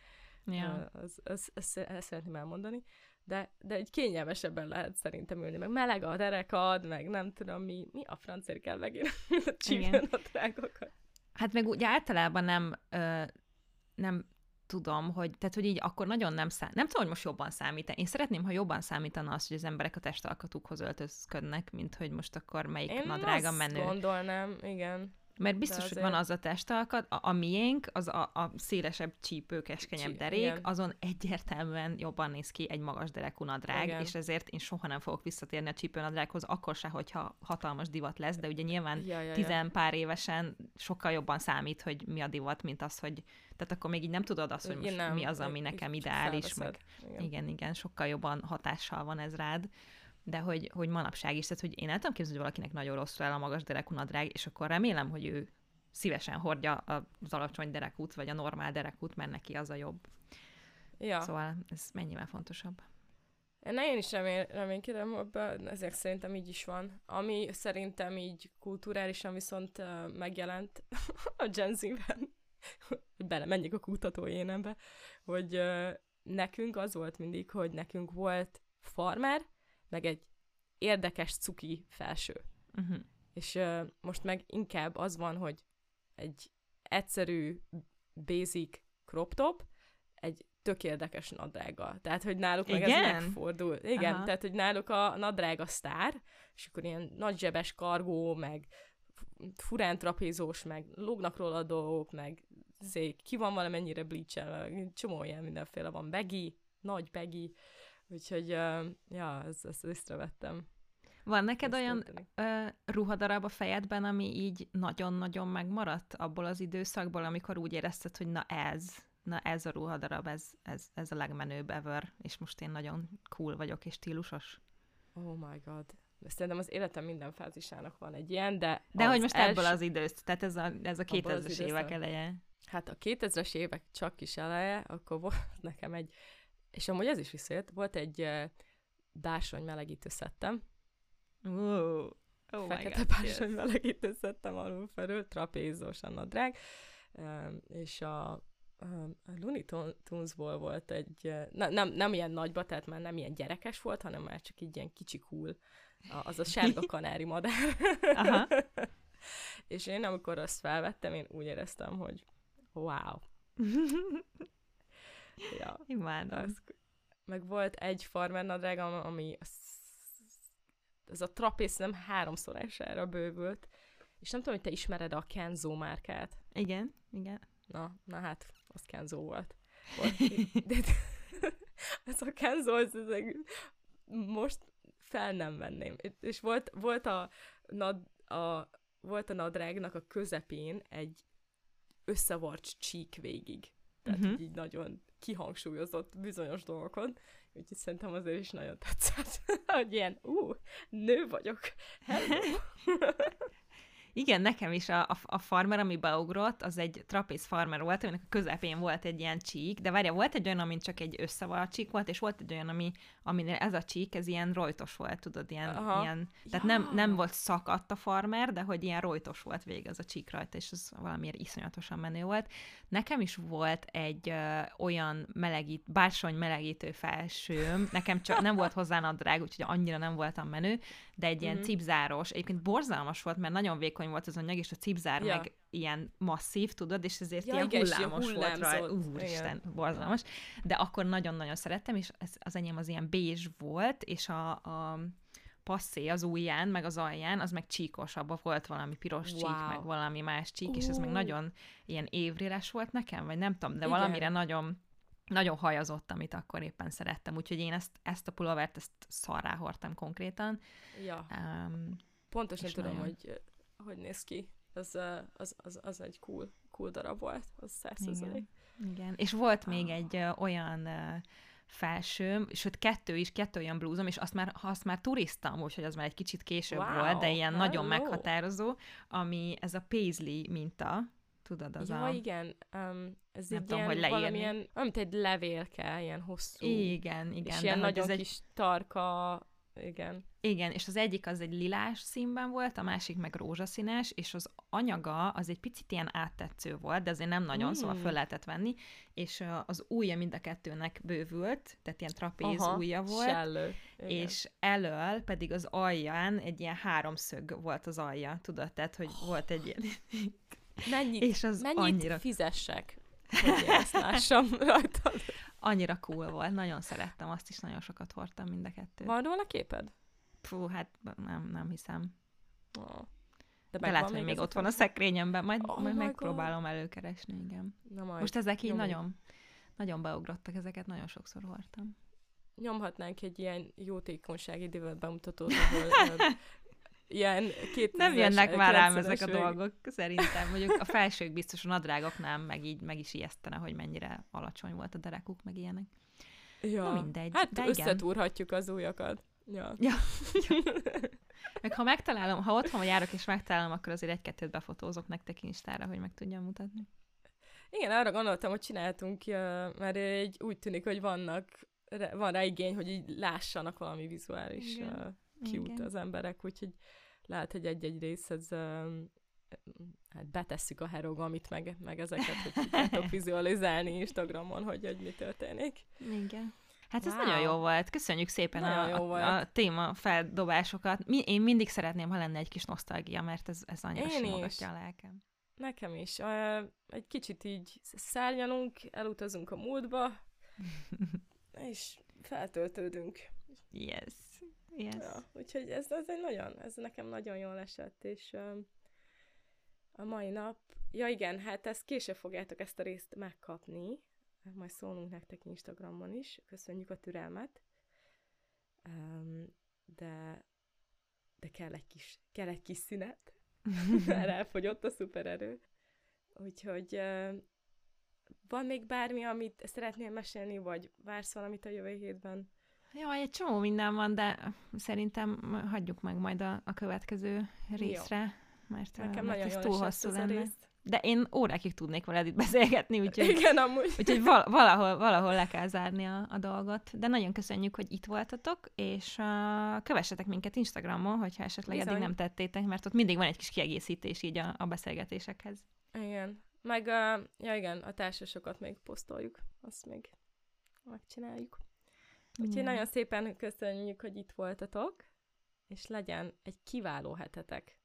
Ja. az, az, az, ezt szeretném elmondani, de, de egy kényelmesebben lehet szerintem ülni, meg meleg a derekad, meg nem tudom mi, mi a francért kell megint [laughs] a csípőnadrágokat. Hát meg úgy általában nem, ö, nem tudom, hogy, tehát, hogy így akkor nagyon nem szám, nem tudom, hogy most jobban számít. Én szeretném, ha jobban számítana az, hogy az emberek a testalkatukhoz öltözködnek, mint hogy most akkor melyik Én nadrága menő. gondolnám, igen. Mert biztos, hogy azért- van az a testalkat, a, a miénk, az a, a szélesebb csípő, keskenyebb Csí- derék, igen. azon egyértelműen jobban néz ki egy magas derekú nadrág, Igen. és ezért én soha nem fogok visszatérni a csípőnadrághoz, akkor se, hogyha hatalmas divat lesz, de ugye nyilván Ja, ja, ja. tizen pár évesen sokkal jobban számít, hogy mi a divat, mint az, hogy tehát akkor még így nem tudod azt, hogy most nem, mi az, ami nekem ideális, meg. Igen. igen, igen, sokkal jobban hatással van ez rád, de hogy, hogy manapság is, tehát hogy én el tudom képzelni, hogy valakinek nagyon rosszul el a magas derekú nadrág, és akkor remélem, hogy ő szívesen hordja az alacsony derekút, vagy a normál derekút, mert neki az a jobb. Ja. Szóval ez mennyivel fontosabb. Én, én is remél, reménykedem ebben, ezek szerintem így is van. Ami szerintem így kulturálisan viszont uh, megjelent [laughs] a Gen Z-ben, hogy bele menjek a kutató énembe, hogy uh, nekünk az volt mindig, hogy nekünk volt farmer, meg egy érdekes cuki felső. Uh-huh. És uh, most meg inkább az van, hogy egy egyszerű, basic crop top, egy tök érdekes nadrággal. Tehát, hogy náluk meg Igen? ez megfordul. Igen, Aha. tehát, hogy náluk a nadrág a sztár, és akkor ilyen nagy zsebes kargó, meg furán trapézós, meg lógnak róla dolgok, meg zé, ki van valamennyire bleach csomó ilyen mindenféle van. Begi, nagy begi, úgyhogy, ja, ezt, ezt észrevettem. Van neked Ezt olyan ö, ruhadarab a fejedben, ami így nagyon-nagyon megmaradt abból az időszakból, amikor úgy érezted, hogy na ez, na ez a ruhadarab, ez, ez, ez a legmenőbb ever, és most én nagyon cool vagyok és stílusos. Oh my god. Szerintem az életem minden fázisának van egy ilyen, de De hogy most első... ebből az idősz, tehát ez a, ez a Abból az 2000-es időszak. évek eleje. Hát a 2000-es évek csak kis eleje, akkor volt [laughs] nekem egy, és amúgy ez is visszajött, volt egy bársony melegítő szettem, Wow. Oh fekete bársony melegítő szettem alul felül, trapézós a nadrág, és a, a Looney Tunesból volt egy, ne, nem, nem ilyen nagyba, tehát már nem ilyen gyerekes volt, hanem már csak így ilyen kicsi cool, az a sárga [laughs] kanári madár. Aha. [laughs] és én amikor azt felvettem, én úgy éreztem, hogy wow. [laughs] ja. Imádom. Az, meg volt egy farmer nadrág, ami az a trapész nem háromszorására bővült, és nem tudom, hogy te ismered a Kenzo márkát. Igen, igen. Na, na hát, az Kenzo volt. volt. De, [laughs] ez a Kenzo, ez, ez, most fel nem venném. És volt, volt a, nad, a, volt a nadrágnak a közepén egy összevart csík végig. Tehát uh-huh. így nagyon kihangsúlyozott bizonyos dolgokon, úgyhogy szerintem azért is nagyon tetszett, [laughs] hogy ilyen, ú, nő vagyok, hello. [laughs] Igen, nekem is a, a, a farmer, ami beugrott, az egy trapéz farmer volt, aminek a közepén volt egy ilyen csík, de várja, volt egy olyan, ami csak egy összevalt csík volt, és volt egy olyan, ami, aminél ez a csík, ez ilyen rojtos volt, tudod, ilyen, ilyen tehát ja. nem, nem volt szakadt a farmer, de hogy ilyen rojtos volt végig az a csík rajta, és az valamiért iszonyatosan menő volt. Nekem is volt egy ö, olyan melegít, bársony melegítő felsőm, nekem csak nem volt hozzá nadrág, úgyhogy annyira nem voltam menő, de egy ilyen mm-hmm. cipzáros, egyébként borzalmas volt, mert nagyon vékony volt az anyag, és a cipzár ja. meg ilyen masszív, tudod, és ezért ja, ilyen igen, hullámos volt rajta. Úristen, borzalmas. De akkor nagyon-nagyon szerettem, és ez, az enyém az ilyen bézs volt, és a, a passzé az ujján, meg az alján, az meg csíkosabb, volt valami piros wow. csík, meg valami más csík, uh. és ez meg nagyon ilyen évréres volt nekem, vagy nem tudom, de Igen. valamire nagyon nagyon hajazott, amit akkor éppen szerettem, úgyhogy én ezt, ezt a pulóvert, ezt szarrá hordtam konkrétan. Ja. Um, Pontosan tudom, nagyon... hogy hogy néz ki. Az, az, az, az egy cool, cool darab volt, az százszerzalék. Igen. Igen, és volt még ah. egy uh, olyan uh, felsőm, sőt kettő is, kettő olyan blúzom, és azt már, azt már turiztam, úgyhogy az már egy kicsit később wow, volt, de ilyen hello. nagyon meghatározó, ami ez a paisley minta, tudod, az ja, a... igen, um, ez nem egy tudom, ilyen hogy leírni. valamilyen, amit egy levélke, ilyen hosszú. Igen, igen. És ilyen nagyon kis egy... tarka igen. Igen, és az egyik az egy lilás színben volt, a másik meg rózsaszínes, és az anyaga az egy picit ilyen áttetsző volt, de azért nem nagyon, mm. szóval hmm. föl lehetett venni, és az ujja mind a kettőnek bővült, tehát ilyen trapéz Aha, ujja volt, sellő. és elől pedig az alján egy ilyen háromszög volt az alja, tudod, tehát, hogy oh. volt egy [gasps] ilyen... Mennyit, és az mennyit annyira... fizessek, hogy ezt lássam [laughs] rajtad? annyira cool volt, nagyon szerettem, azt is nagyon sokat hordtam mind a kettőt. Van róla képed? Fú, hát nem, nem hiszem. Oh. De, De lehet, hogy még ott van a szekrényemben, majd, oh majd megpróbálom God. előkeresni, igen. Na majd. Most ezek így nagyon, nagyon beugrottak, ezeket nagyon sokszor hordtam. Nyomhatnánk egy ilyen jótékonysági divat bemutatót, ahol [laughs] ilyen két Nem jönnek már rám ezek a dolgok, szerintem. Mondjuk a felsők biztos a nadrágoknál meg így meg is ijesztene, hogy mennyire alacsony volt a derekuk, meg ilyenek. Ja. Na mindegy. Hát de összetúrhatjuk az újakat. Ja. ja. ja. [laughs] Meg ha megtalálom, ha otthon járok és megtalálom, akkor azért egy-kettőt befotózok nektek Instára, hogy meg tudjam mutatni. Igen, arra gondoltam, hogy csináltunk, mert egy, úgy tűnik, hogy vannak, van rá igény, hogy így lássanak valami vizuális Igen. Cute Igen. az emberek, úgyhogy lehet, hogy egy-egy részhez hát betesszük a herogamit, meg, meg ezeket, hogy tudjátok [laughs] vizualizálni Instagramon, hogy, hogy mi történik. Igen. Hát wow. ez nagyon jó volt. Köszönjük szépen a, jó volt. a téma feldobásokat. Mi, én mindig szeretném, ha lenne egy kis nosztalgia, mert ez, ez annyira én simogatja a lelkem. Nekem is. Uh, egy kicsit így szárnyalunk, elutazunk a múltba, [laughs] és feltöltődünk. Yes. Yes. Ja, úgyhogy ez, ez egy nagyon, ez nekem nagyon jól esett, és um, a mai nap, ja igen, hát ezt később fogjátok ezt a részt megkapni, majd szólunk nektek Instagramon is, köszönjük a türelmet, um, de, de kell egy kis, kell egy kis szünet, [laughs] mert elfogyott a szupererő. Úgyhogy uh, van még bármi, amit szeretnél mesélni, vagy vársz valamit a jövő hétben? Jó, egy csomó minden van, de szerintem hagyjuk meg majd a, a következő részre, Jó. mert, Nekem mert ez túl hosszú lenne. Részt. De én órákig tudnék veled itt beszélgetni, úgyhogy, Igen, amúgy. úgyhogy val- valahol, valahol le kell zárni a, a dolgot. De nagyon köszönjük, hogy itt voltatok, és uh, kövessetek minket Instagramon, hogyha esetleg Bizony. eddig nem tettétek, mert ott mindig van egy kis kiegészítés így a, a beszélgetésekhez. Igen. Meg, uh, ja igen, a társasokat még posztoljuk, azt még megcsináljuk. Úgyhogy nagyon szépen köszönjük, hogy itt voltatok, és legyen egy kiváló hetetek.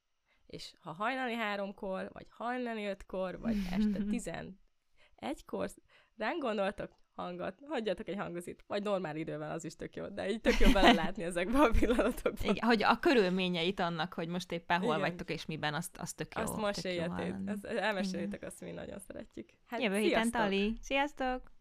És ha hajnali háromkor, vagy hajnali ötkor, vagy este [laughs] tizenegykor ránk gondoltok, hangot, hagyjatok egy hangozit, vagy normál időben az is tök jó, de így tök jó belelátni [laughs] ezekbe a pillanatokba. Igen, hogy a körülményeit annak, hogy most éppen hol Igen. vagytok és miben, azt, azt tök jó. Azt hallani. ezt elmeséljétek, azt mi nagyon szeretjük. Hát, Jövő héten! Tali. Sziasztok!